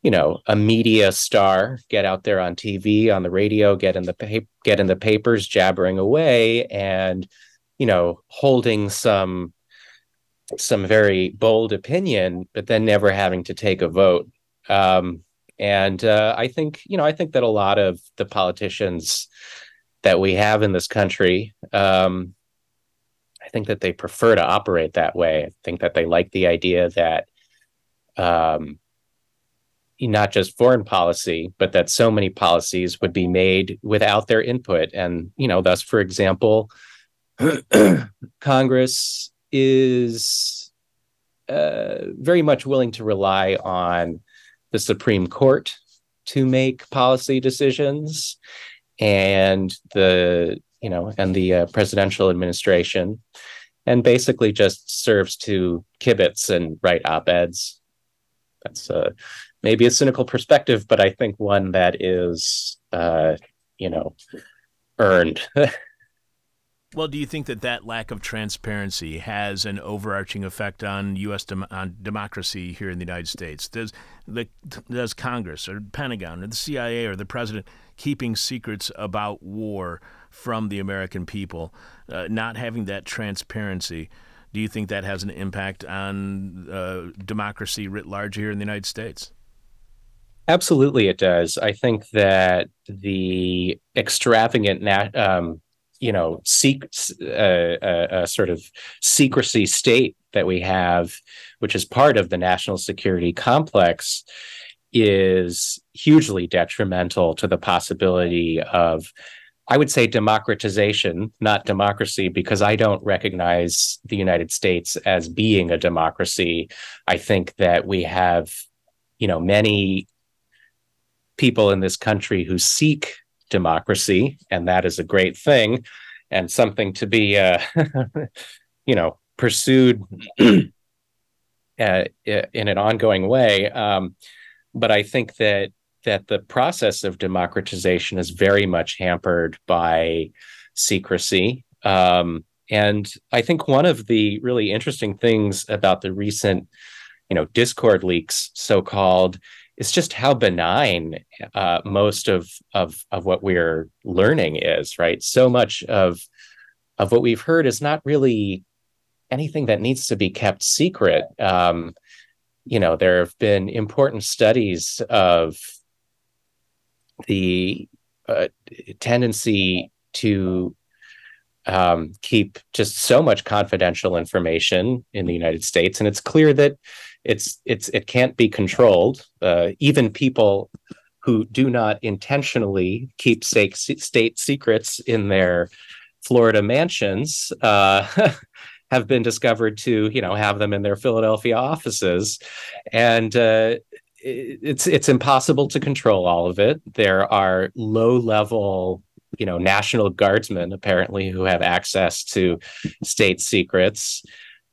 you know a media star get out there on tv on the radio get in the pa- get in the papers jabbering away and you know holding some some very bold opinion but then never having to take a vote um, and uh, i think you know i think that a lot of the politicians that we have in this country um, i think that they prefer to operate that way i think that they like the idea that um, not just foreign policy, but that so many policies would be made without their input. And, you know, thus, for example, Congress is uh, very much willing to rely on the Supreme Court to make policy decisions and the, you know, and the uh, presidential administration, and basically just serves to kibitz and write op eds. That's uh, maybe a cynical perspective, but I think one that is, uh, you know, earned. well, do you think that that lack of transparency has an overarching effect on U.S. Dem- on democracy here in the United States? Does the does Congress or Pentagon or the CIA or the president keeping secrets about war from the American people, uh, not having that transparency? Do you think that has an impact on uh, democracy writ large here in the United States? Absolutely, it does. I think that the extravagant, nat- um, you know, sec- uh, uh, uh, sort of secrecy state that we have, which is part of the national security complex, is hugely detrimental to the possibility of, I would say, democratization, not democracy, because I don't recognize the United States as being a democracy. I think that we have you know many people in this country who seek democracy, and that is a great thing and something to be, uh, you know, pursued uh, in an ongoing way. Um, but I think that that the process of democratization is very much hampered by secrecy. Um, and I think one of the really interesting things about the recent, you know, Discord leaks, so called, it's just how benign uh, most of of of what we're learning is right? So much of of what we've heard is not really anything that needs to be kept secret. Um, you know there have been important studies of the uh, tendency to um, keep just so much confidential information in the United States, and it's clear that it's it's it can't be controlled. Uh, even people who do not intentionally keep state, state secrets in their Florida mansions uh, have been discovered to, you know, have them in their Philadelphia offices, and uh, it's it's impossible to control all of it. There are low level, you know, National Guardsmen apparently who have access to state secrets,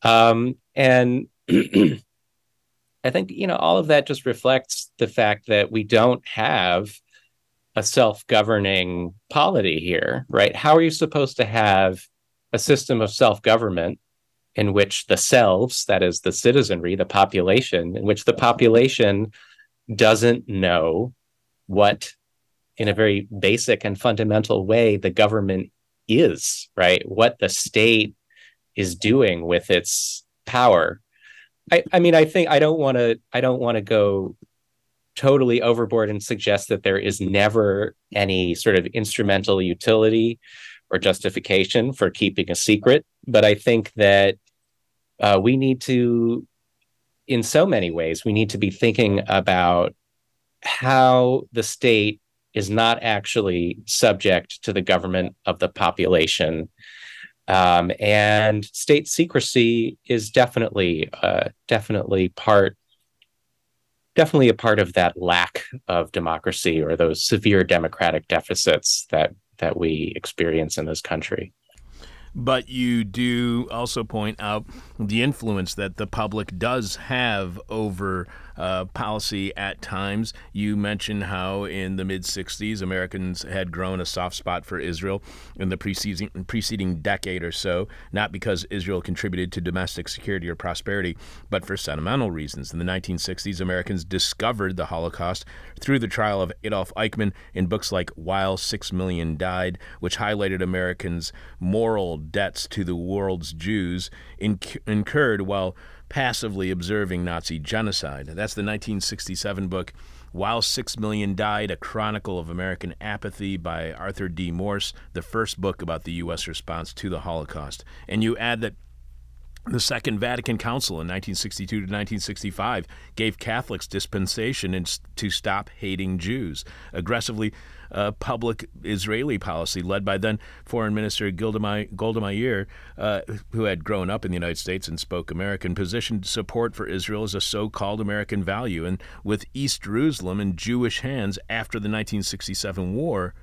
um, and I think, you know, all of that just reflects the fact that we don't have a self governing polity here, right? How are you supposed to have a system of self government in which the selves, that is the citizenry, the population, in which the population doesn't know what, in a very basic and fundamental way, the government is, right? What the state is doing with its power I, I mean, I think I don't want to. I don't want to go totally overboard and suggest that there is never any sort of instrumental utility or justification for keeping a secret. But I think that uh, we need to in so many ways, we need to be thinking about how the state is not actually subject to the government of the population. Um, and state secrecy is definitely uh, definitely part definitely a part of that lack of democracy or those severe democratic deficits that that we experience in this country. But you do also point out the influence that the public does have over uh, policy at times. You mentioned how in the mid 60s, Americans had grown a soft spot for Israel in the preceding, preceding decade or so, not because Israel contributed to domestic security or prosperity, but for sentimental reasons. In the 1960s, Americans discovered the Holocaust through the trial of Adolf Eichmann in books like While Six Million Died, which highlighted Americans' moral debts to the world's Jews inc- incurred while passively observing Nazi genocide. That's the 1967 book While Six Million Died, A Chronicle of American Apathy by Arthur D. Morse, the first book about the U.S. response to the Holocaust. And you add that the Second Vatican Council in 1962 to 1965 gave Catholics dispensation to stop hating Jews, aggressively uh, public Israeli policy led by then Foreign Minister Golda Meir, uh, who had grown up in the United States and spoke American, positioned support for Israel as a so called American value. And with East Jerusalem in Jewish hands after the 1967 war,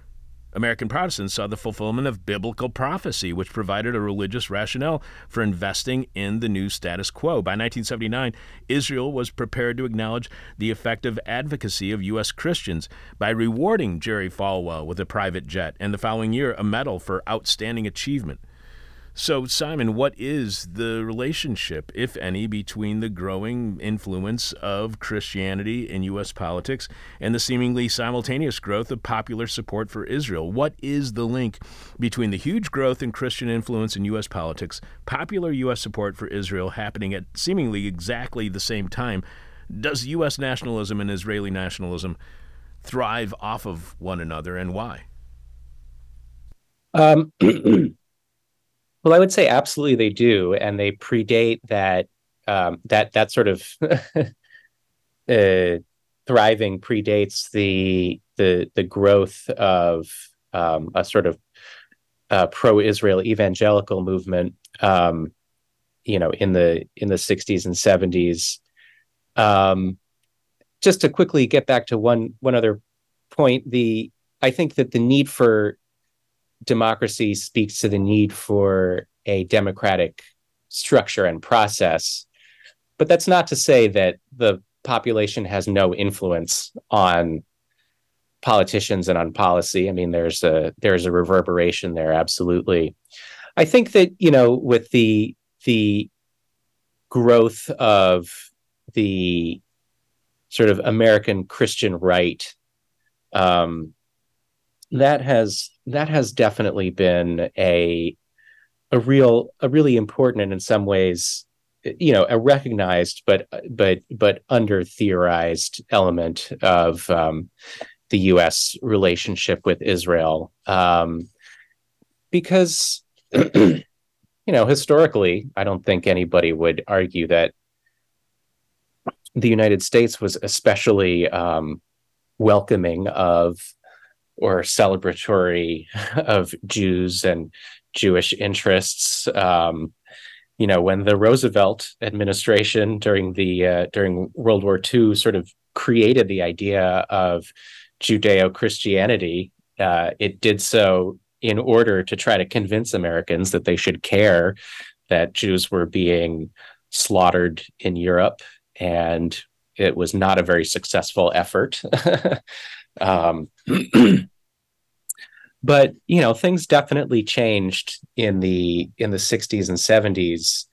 American Protestants saw the fulfillment of biblical prophecy, which provided a religious rationale for investing in the new status quo. By 1979, Israel was prepared to acknowledge the effective advocacy of U.S. Christians by rewarding Jerry Falwell with a private jet, and the following year, a medal for outstanding achievement. So, Simon, what is the relationship, if any, between the growing influence of Christianity in U.S. politics and the seemingly simultaneous growth of popular support for Israel? What is the link between the huge growth in Christian influence in U.S. politics, popular U.S. support for Israel happening at seemingly exactly the same time? Does U.S. nationalism and Israeli nationalism thrive off of one another, and why? Um, Well, I would say absolutely they do, and they predate that um, that that sort of uh, thriving predates the the the growth of um, a sort of uh, pro-Israel evangelical movement. Um, you know, in the in the '60s and '70s. Um, just to quickly get back to one one other point, the I think that the need for democracy speaks to the need for a democratic structure and process. But that's not to say that the population has no influence on politicians and on policy. I mean, there's a there's a reverberation there, absolutely. I think that you know, with the the growth of the sort of American Christian right, um, that has that has definitely been a a real a really important and in some ways you know a recognized but but but under theorized element of um, the U.S. relationship with Israel um, because you know historically I don't think anybody would argue that the United States was especially um, welcoming of or celebratory of Jews and Jewish interests. Um, you know, when the Roosevelt administration during the uh, during World War II sort of created the idea of Judeo Christianity, uh, it did so in order to try to convince Americans that they should care that Jews were being slaughtered in Europe, and it was not a very successful effort. um, but you know things definitely changed in the in the 60s and 70s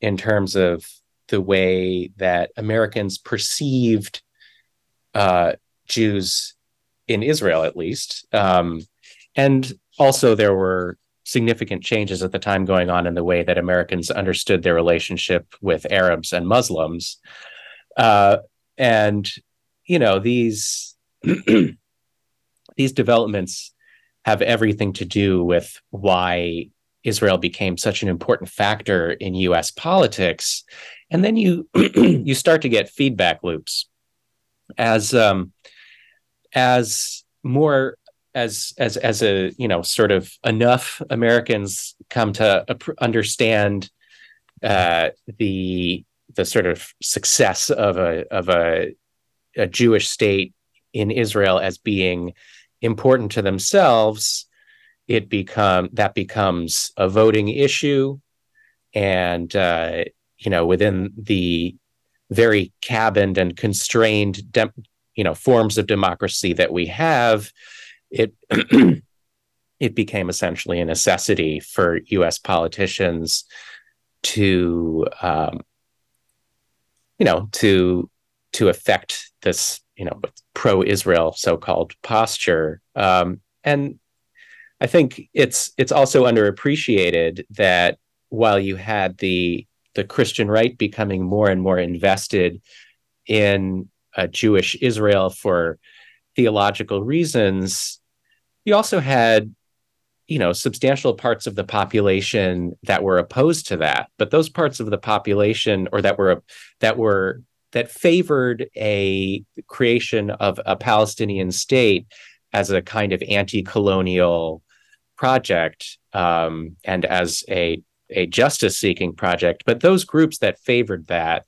in terms of the way that Americans perceived uh, Jews in Israel, at least. Um, and also, there were significant changes at the time going on in the way that Americans understood their relationship with Arabs and Muslims. Uh, and, you know, these, these developments have everything to do with why Israel became such an important factor in US politics. And then you you start to get feedback loops as um, as more as as as a you know sort of enough Americans come to understand uh, the the sort of success of a of a, a Jewish state in Israel as being important to themselves, it become that becomes a voting issue, and uh, you know within the very cabined and constrained de- you know forms of democracy that we have it it became essentially a necessity for U.S. politicians to um, you know to to affect this you know pro-Israel so-called posture. Um, and I think it's it's also underappreciated that while you had the the Christian right becoming more and more invested in uh, Jewish Israel for theological reasons, you also had you know substantial parts of the population that were opposed to that. But those parts of the population or that were that were that favored a creation of a palestinian state as a kind of anti-colonial project um, and as a a justice seeking project but those groups that favored that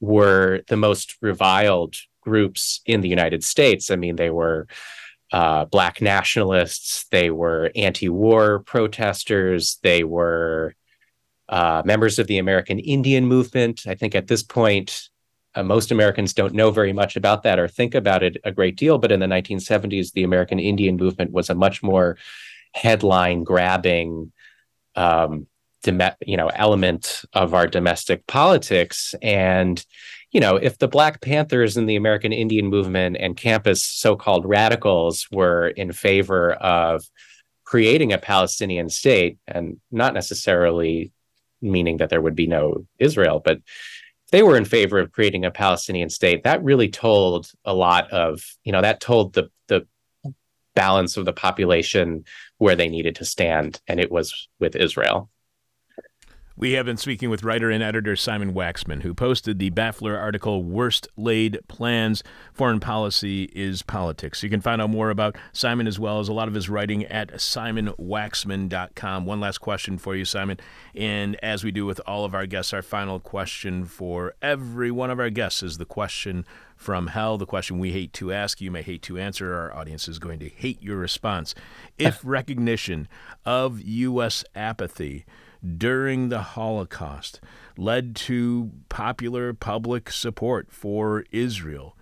were the most reviled groups in the united states i mean they were uh, black nationalists, they were anti-war protesters, they were uh, members of the American Indian movement. I think at this point, uh, most Americans don't know very much about that or think about it a great deal. But in the 1970s, the American Indian movement was a much more headline-grabbing, um, you know, element of our domestic politics, and you know, if the Black Panthers and the American Indian movement and campus so called radicals were in favor of creating a Palestinian state, and not necessarily meaning that there would be no Israel, but they were in favor of creating a Palestinian state, that really told a lot of, you know, that told the the balance of the population where they needed to stand, and it was with Israel. We have been speaking with writer and editor Simon Waxman, who posted the Baffler article Worst Laid Plans Foreign Policy is Politics. You can find out more about Simon as well as a lot of his writing at simonwaxman.com. One last question for you, Simon. And as we do with all of our guests, our final question for every one of our guests is the question from hell, the question we hate to ask. You may hate to answer. Our audience is going to hate your response. If recognition of U.S. apathy, during the Holocaust led to popular public support for Israel.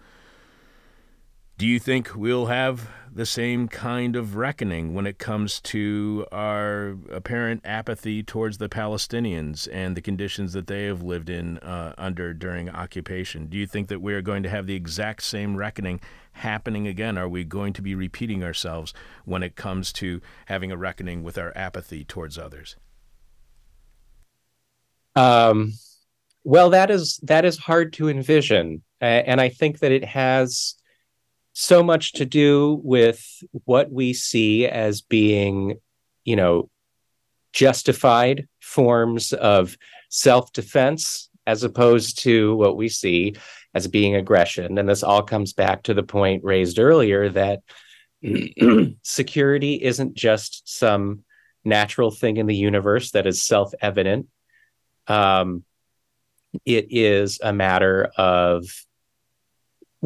Do you think we'll have the same kind of reckoning when it comes to our apparent apathy towards the Palestinians and the conditions that they have lived in uh, under during occupation? Do you think that we are going to have the exact same reckoning happening again? Are we going to be repeating ourselves when it comes to having a reckoning with our apathy towards others? Um, well, that is that is hard to envision, and I think that it has so much to do with what we see as being, you know, justified forms of self-defense as opposed to what we see as being aggression. And this all comes back to the point raised earlier that security isn't just some natural thing in the universe that is self-evident um, it is a matter of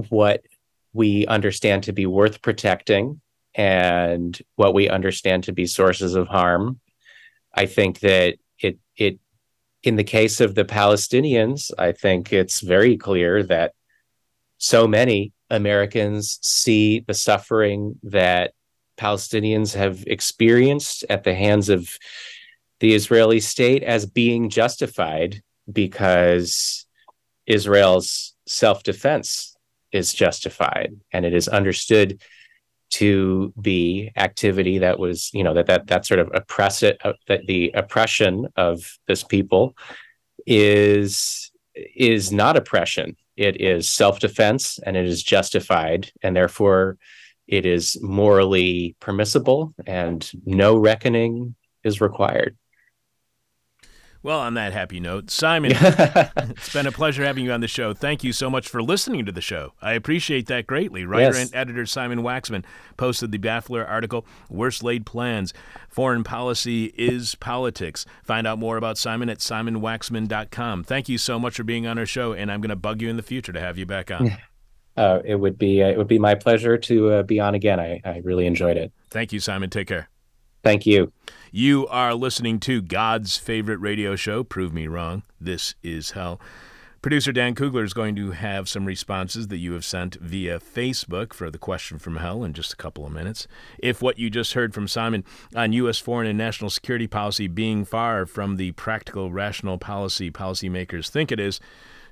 what we understand to be worth protecting and what we understand to be sources of harm. I think that it it in the case of the Palestinians, I think it's very clear that so many Americans see the suffering that Palestinians have experienced at the hands of the Israeli state as being justified because Israel's self defense is justified and it is understood to be activity that was you know that that that sort of oppress it uh, that the oppression of this people is is not oppression. It is self-defense and it is justified and therefore it is morally permissible and no reckoning is required Well, on that happy note, Simon, it's been a pleasure having you on the show. Thank you so much for listening to the show. I appreciate that greatly. Writer Yes. and editor Simon Waxman posted the Baffler article, Worst Laid Plans Foreign Policy is Politics. Find out more about Simon at simonwaxman.com. Thank you so much for being on our show, and I'm going to bug you in the future to have you back on. Uh, it would be uh, it would be my pleasure to uh, be on again. I, I really enjoyed it. Thank you, Simon. Take care. Thank you. You are listening to God's favorite radio show, Prove Me Wrong. This is Hell. Producer Dan Kugler is going to have some responses that you have sent via Facebook for the question from hell in just a couple of minutes. If what you just heard from Simon on U.S. foreign and national security policy being far from the practical, rational policy policymakers think it is,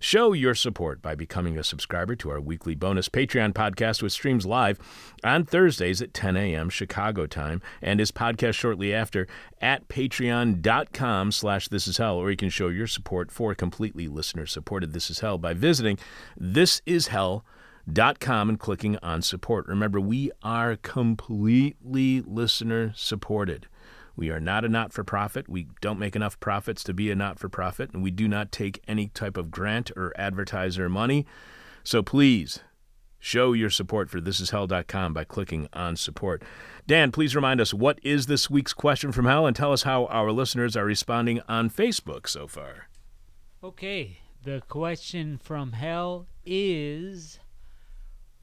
Show your support by becoming a subscriber to our weekly bonus Patreon podcast, which streams live on Thursdays at 10 a.m. Chicago time and is podcast shortly after at patreon.com slash this is hell, or you can show your support for completely listener-supported This Is Hell by visiting thisishell.com and clicking on support. Remember, we are completely listener-supported. We are not a not for profit. We don't make enough profits to be a not for profit, and we do not take any type of grant or advertiser money. So please show your support for thisishell.com by clicking on support. Dan, please remind us what is this week's question from hell and tell us how our listeners are responding on Facebook so far. Okay, the question from hell is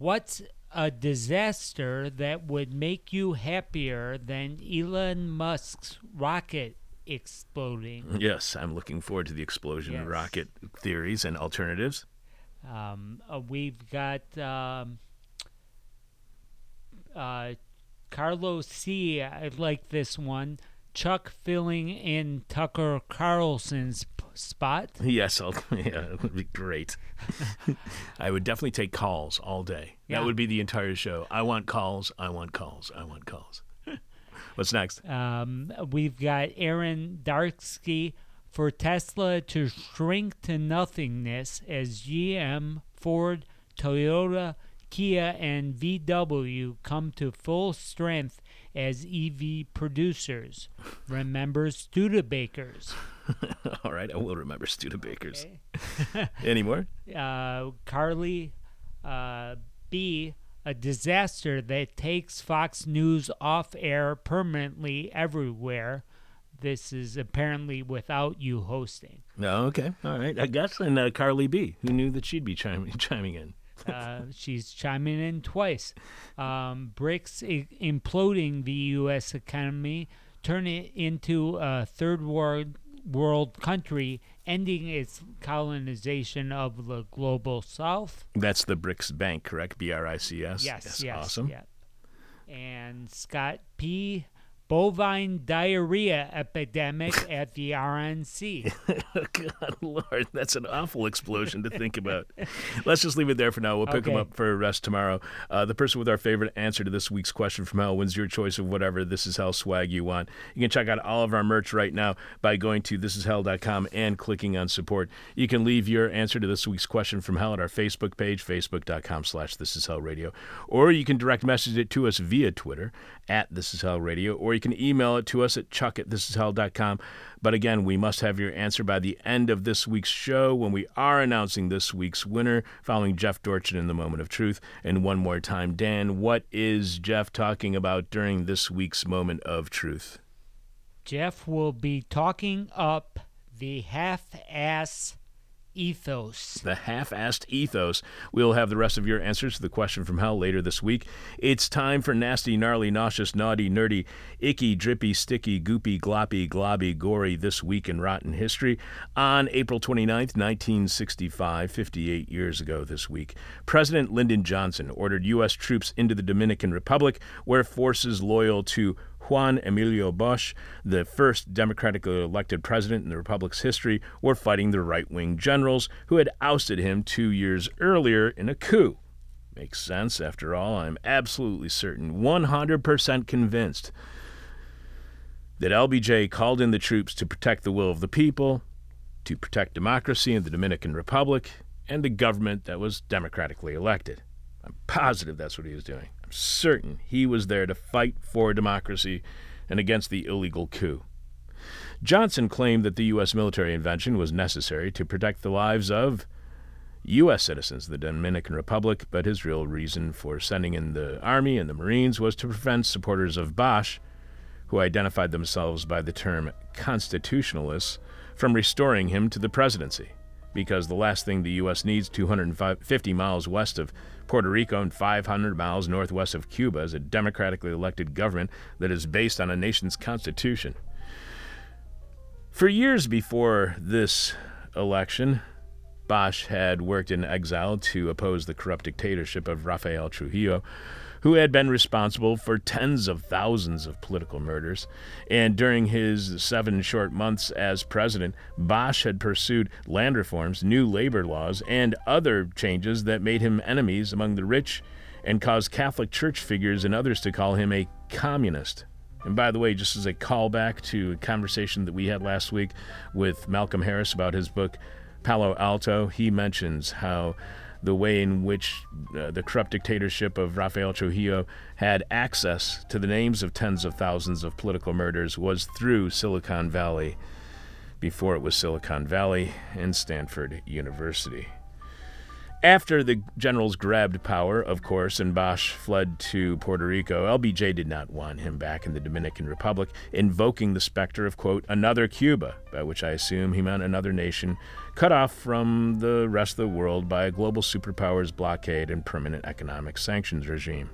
What's a disaster that would make you happier than Elon Musk's rocket exploding? Yes, I'm looking forward to the explosion Yes. rocket theories and alternatives. Um, uh, we've got um, uh, Carlos C. I like this one. Chuck filling in Tucker Carlson's p- spot. Yes, I'll, yeah, it would be great. I would definitely take calls all day. Yeah. That would be the entire show. I want calls. I want calls. I want calls. What's next? Um, we've got Aaron Darksky for Tesla to shrink to nothingness as GM, Ford, Toyota, Kia, and VW come to full strength as EV producers. Remember Studebakers. all right, I will remember Studebakers. Okay. Any more? uh, Carly uh, B, a disaster that takes Fox News off air permanently everywhere. This is apparently without you hosting. No, okay, all right. I guess and uh, Carly B, who knew that she'd be chiming chiming in. Uh, she's chiming in twice. Um, BRICS i- imploding the U.S. economy, turn it into a third world world country, ending its colonization of the global South. That's the BRICS Bank, correct? B R I C S. Yes, yes, awesome. yeah. And Scott P. Bovine diarrhea epidemic at the RNC. God, Lord, that's an awful explosion to think about. Let's just leave it there for now. We'll pick them up for a rest tomorrow. Uh, the person with our favorite answer to this week's question from hell wins your choice of whatever This Is Hell swag you want. You can check out all of our merch right now by going to thisishell.com and clicking on support. You can leave your answer to this week's question from hell at our Facebook page, facebook.com slash This Is Hell Radio, or you can direct message it to us via Twitter at This Is Hell Radio, or you can email it to us at chuck at thisishell.com. But again, we must have your answer by the end of this week's show when we are announcing this week's winner, following Jeff Dorchen in the moment of truth. And one more time, Dan, what is Jeff talking about during this week's moment of truth? Jeff will be talking up the half ass ethos. the half-assed ethos. We'll have the rest of your answers to the question from hell later this week. It's time for nasty, gnarly, nauseous, naughty, nerdy, icky, drippy, sticky, goopy, gloppy, globby, gory this week in rotten history. On April 29th, 1965, 58 years ago this week, President Lyndon Johnson ordered U.S. troops into the Dominican Republic, where forces loyal to Juan Emilio Bosch, the first democratically elected president in the republic's history, were fighting the right wing generals who had ousted him two years earlier in a coup. Makes sense, after all. I'm absolutely certain, 100% convinced, that LBJ called in the troops to protect the will of the people, to protect democracy in the Dominican Republic, and the government that was democratically elected. I'm positive that's what he was doing. Certain he was there to fight for democracy and against the illegal coup. Johnson claimed that the U.S. military invention was necessary to protect the lives of U.S. citizens of the Dominican Republic, but his real reason for sending in the Army and the Marines was to prevent supporters of Bosch, who identified themselves by the term constitutionalists, from restoring him to the presidency. Because the last thing the U.S. needs 250 miles west of Puerto Rico and 500 miles northwest of Cuba is a democratically elected government that is based on a nation's constitution. For years before this election, Bosch had worked in exile to oppose the corrupt dictatorship of Rafael Trujillo, who had been responsible for tens of thousands of political murders. And during his seven short months as president, Bosch had pursued land reforms, new labor laws, and other changes that made him enemies among the rich and caused Catholic Church figures and others to call him a communist. And by the way, just as a callback to a conversation that we had last week with Malcolm Harris about his book Palo Alto, he mentions how the way in which uh, the corrupt dictatorship of Rafael Trujillo had access to the names of tens of thousands of political murders was through Silicon Valley, before it was Silicon Valley and Stanford University. After the generals grabbed power, of course, and Bosch fled to Puerto Rico, LBJ did not want him back in the Dominican Republic, invoking the specter of, quote, another Cuba, by which I assume he meant another nation cut off from the rest of the world by a global superpower's blockade and permanent economic sanctions regime.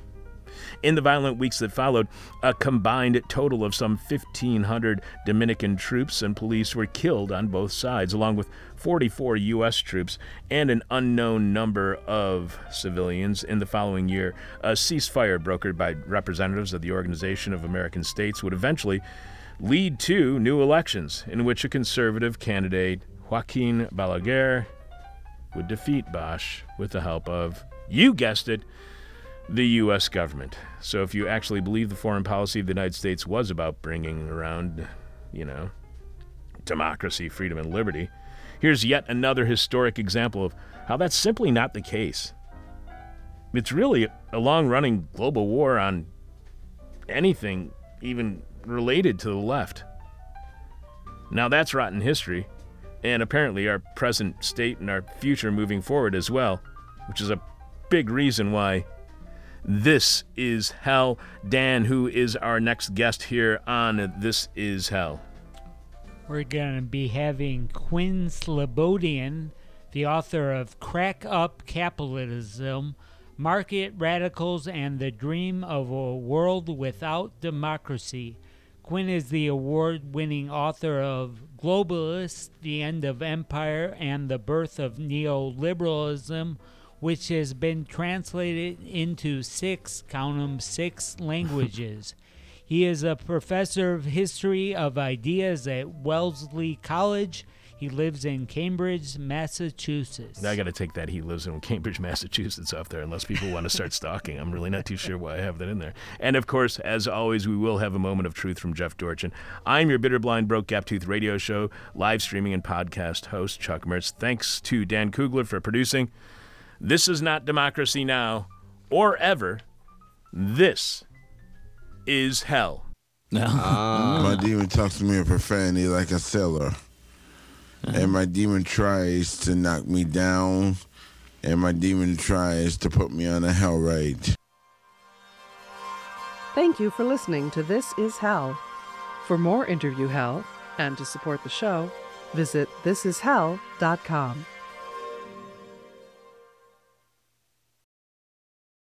In the violent weeks that followed, a combined total of some 1,500 Dominican troops and police were killed on both sides, along with 44 U.S. troops and an unknown number of civilians. In the following year, a ceasefire brokered by representatives of the Organization of American States would eventually lead to new elections in which a conservative candidate, Joaquin Balaguer, would defeat Bosch with the help of, you guessed it, the U.S. government. So if you actually believe the foreign policy of the United States was about bringing around, you know, democracy, freedom, and liberty, here's yet another historic example of how that's simply not the case. It's really a long running global war on anything even related to the left. Now that's rotten history, and apparently our present state and our future moving forward as well, which is a big reason why this is Hell. Dan, who is our next guest here on This Is Hell? We're going to be having Quinn Slobodian, the author of Crack Up Capitalism, Market Radicals, and the Dream of a World Without Democracy. Quinn is the award winning author of Globalists, The End of Empire, and the Birth of Neoliberalism which has been translated into six, count them, six languages. he is a professor of history of ideas at Wellesley College. He lives in Cambridge, Massachusetts. I got to take that he lives in Cambridge, Massachusetts off there, unless people want to start stalking. I'm really not too sure why I have that in there. And of course, as always, we will have a moment of truth from Jeff Dorchen. I'm your bitter, blind, broke, gap tooth radio show, live streaming and podcast host, Chuck Mertz. Thanks to Dan Kugler for producing. This is not democracy now or ever. This is hell. Ah. My demon talks to me in profanity like a sailor. And my demon tries to knock me down. And my demon tries to put me on a hell ride. Thank you for listening to This Is Hell. For more interview hell and to support the show, visit thisishell.com.